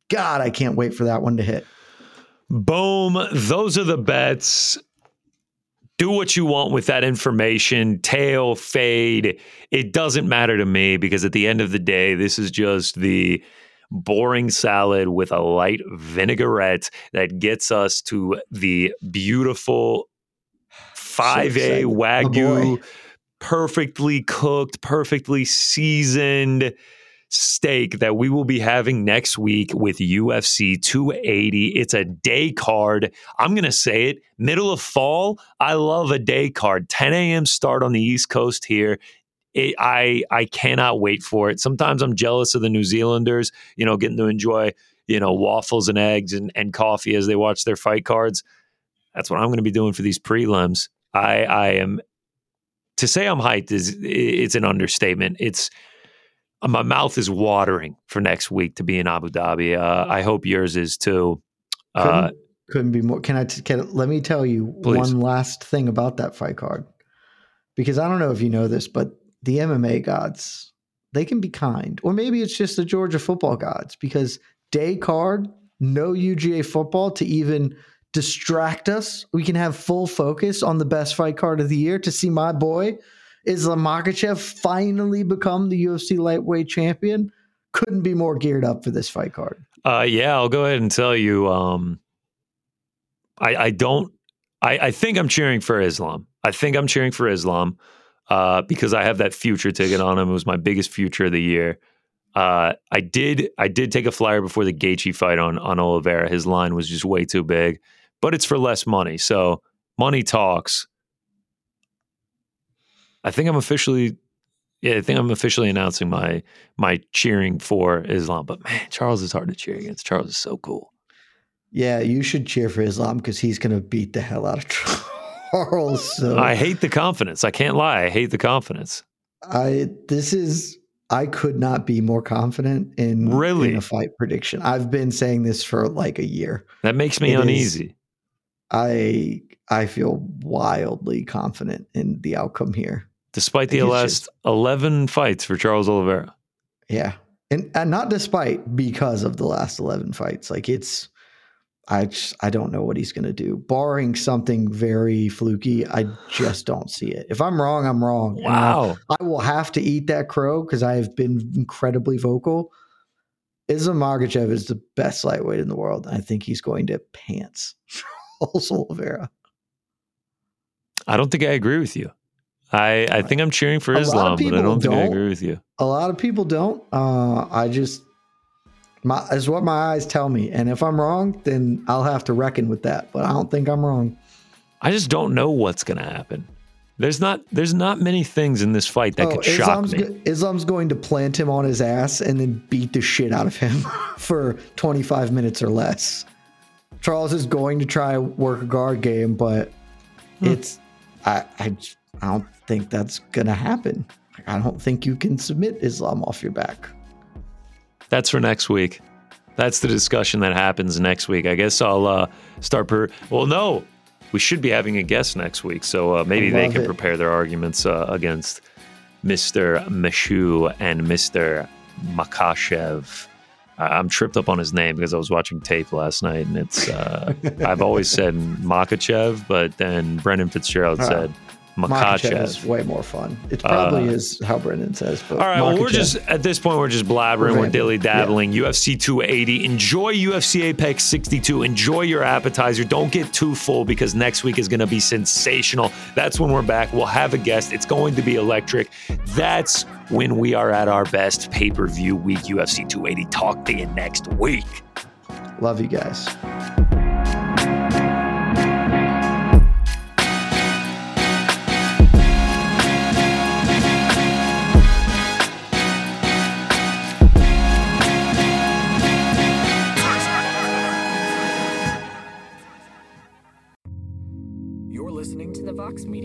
God, I can't wait for that one to hit. Boom. Those are the bets do what you want with that information, tail, fade. It doesn't matter to me because at the end of the day, this is just the boring salad with a light vinaigrette that gets us to the beautiful 5A so oh, Wagyu, oh perfectly cooked, perfectly seasoned steak that we will be having next week with UFC 280. It's a day card. I'm going to say it middle of fall. I love a day card. 10 a.m. start on the East Coast here. It, I I cannot wait for it. Sometimes I'm jealous of the New Zealanders, you know, getting to enjoy you know waffles and eggs and, and coffee as they watch their fight cards. That's what I'm going to be doing for these prelims. I I am to say I'm hyped is it's an understatement. It's my mouth is watering for next week to be in Abu Dhabi. Uh, I hope yours is too. Uh, couldn't, couldn't, be more. Can I? T- can let me tell you please. one last thing about that fight card, because I don't know if you know this, but the MMA gods they can be kind, or maybe it's just the Georgia football gods because day card, no UGA football to even distract us. We can have full focus on the best fight card of the year to see my boy Islam Makhachev finally become the UFC lightweight champion? Couldn't be more geared up for this fight card. Uh, yeah, I'll go ahead and tell you. Um, I, I don't. I, I think I'm cheering for Islam. I think I'm cheering for Islam uh, because I have that future ticket on him. It was my biggest future of the year. Uh, I did I did take a flyer before the Gaethje fight on on Oliveira. His line was just way too big, but it's for less money. So money talks. I think I'm officially yeah, I think I'm officially announcing my my cheering for Islam. But man, Charles is hard to cheer against. Charles is so cool. Yeah, you should cheer for Islam because he's going to beat the hell out of Charles. So. I hate the confidence. I can't lie. I hate the confidence. I this is I could not be more confident in really in a fight prediction. I've been saying this for like a year. That makes me it uneasy. Is, I I feel wildly confident in the outcome here. Despite the last just- 11 fights for Charles Oliveira. Yeah. And and not despite because of the last 11 fights. Like it's I just I don't know what he's going to do. Barring something very fluky, I just don't see it. If I'm wrong, I'm wrong. And I- Wow. I will have to eat that crow because I have been incredibly vocal. Islam Makhachev is the best lightweight in the world. I think he's going to pants Charles Oliveira. I don't think I agree with you. I, I think I'm cheering for A lot of Islam, but I don't think I don't. agree with you. A lot of people don't. Uh, I just my is what my eyes tell me, and if I'm wrong, then I'll have to reckon with that. But I don't think I'm wrong. I just don't know what's going to happen. There's not there's not many things in this fight that Oh, could shock Islam's, me. go- Islam's going to plant him on his ass and then beat the shit out of him for 25 minutes or less. Charles is going to try work a guard game, but Hmm. it's I I, I don't think that's gonna happen. I don't think you can submit Islam off your back. That's for next week. That's the discussion that happens next week. I guess I'll uh, start. Per- well, no, we should be having a guest next week, so uh, maybe they can it. prepare their arguments uh, against Mr. Meshu and Mr. Makashev. I'm tripped up on his name because I was watching tape last night, and it's uh, I've always said Makachev, but then Brendan Fitzgerald Ah. said Makachev is way more fun. It probably Uh, is how Brendan says. But All right, well, we're just at this point we're just blabbering, we're dilly dabbling. UFC 280. Enjoy UFC Apex 62. Enjoy your appetizer. Don't get too full because next week is going to be sensational. That's when we're back. We'll have a guest. It's going to be electric. That's when we are at our best pay per view week. UFC 280. Talk to you next week. love you guys.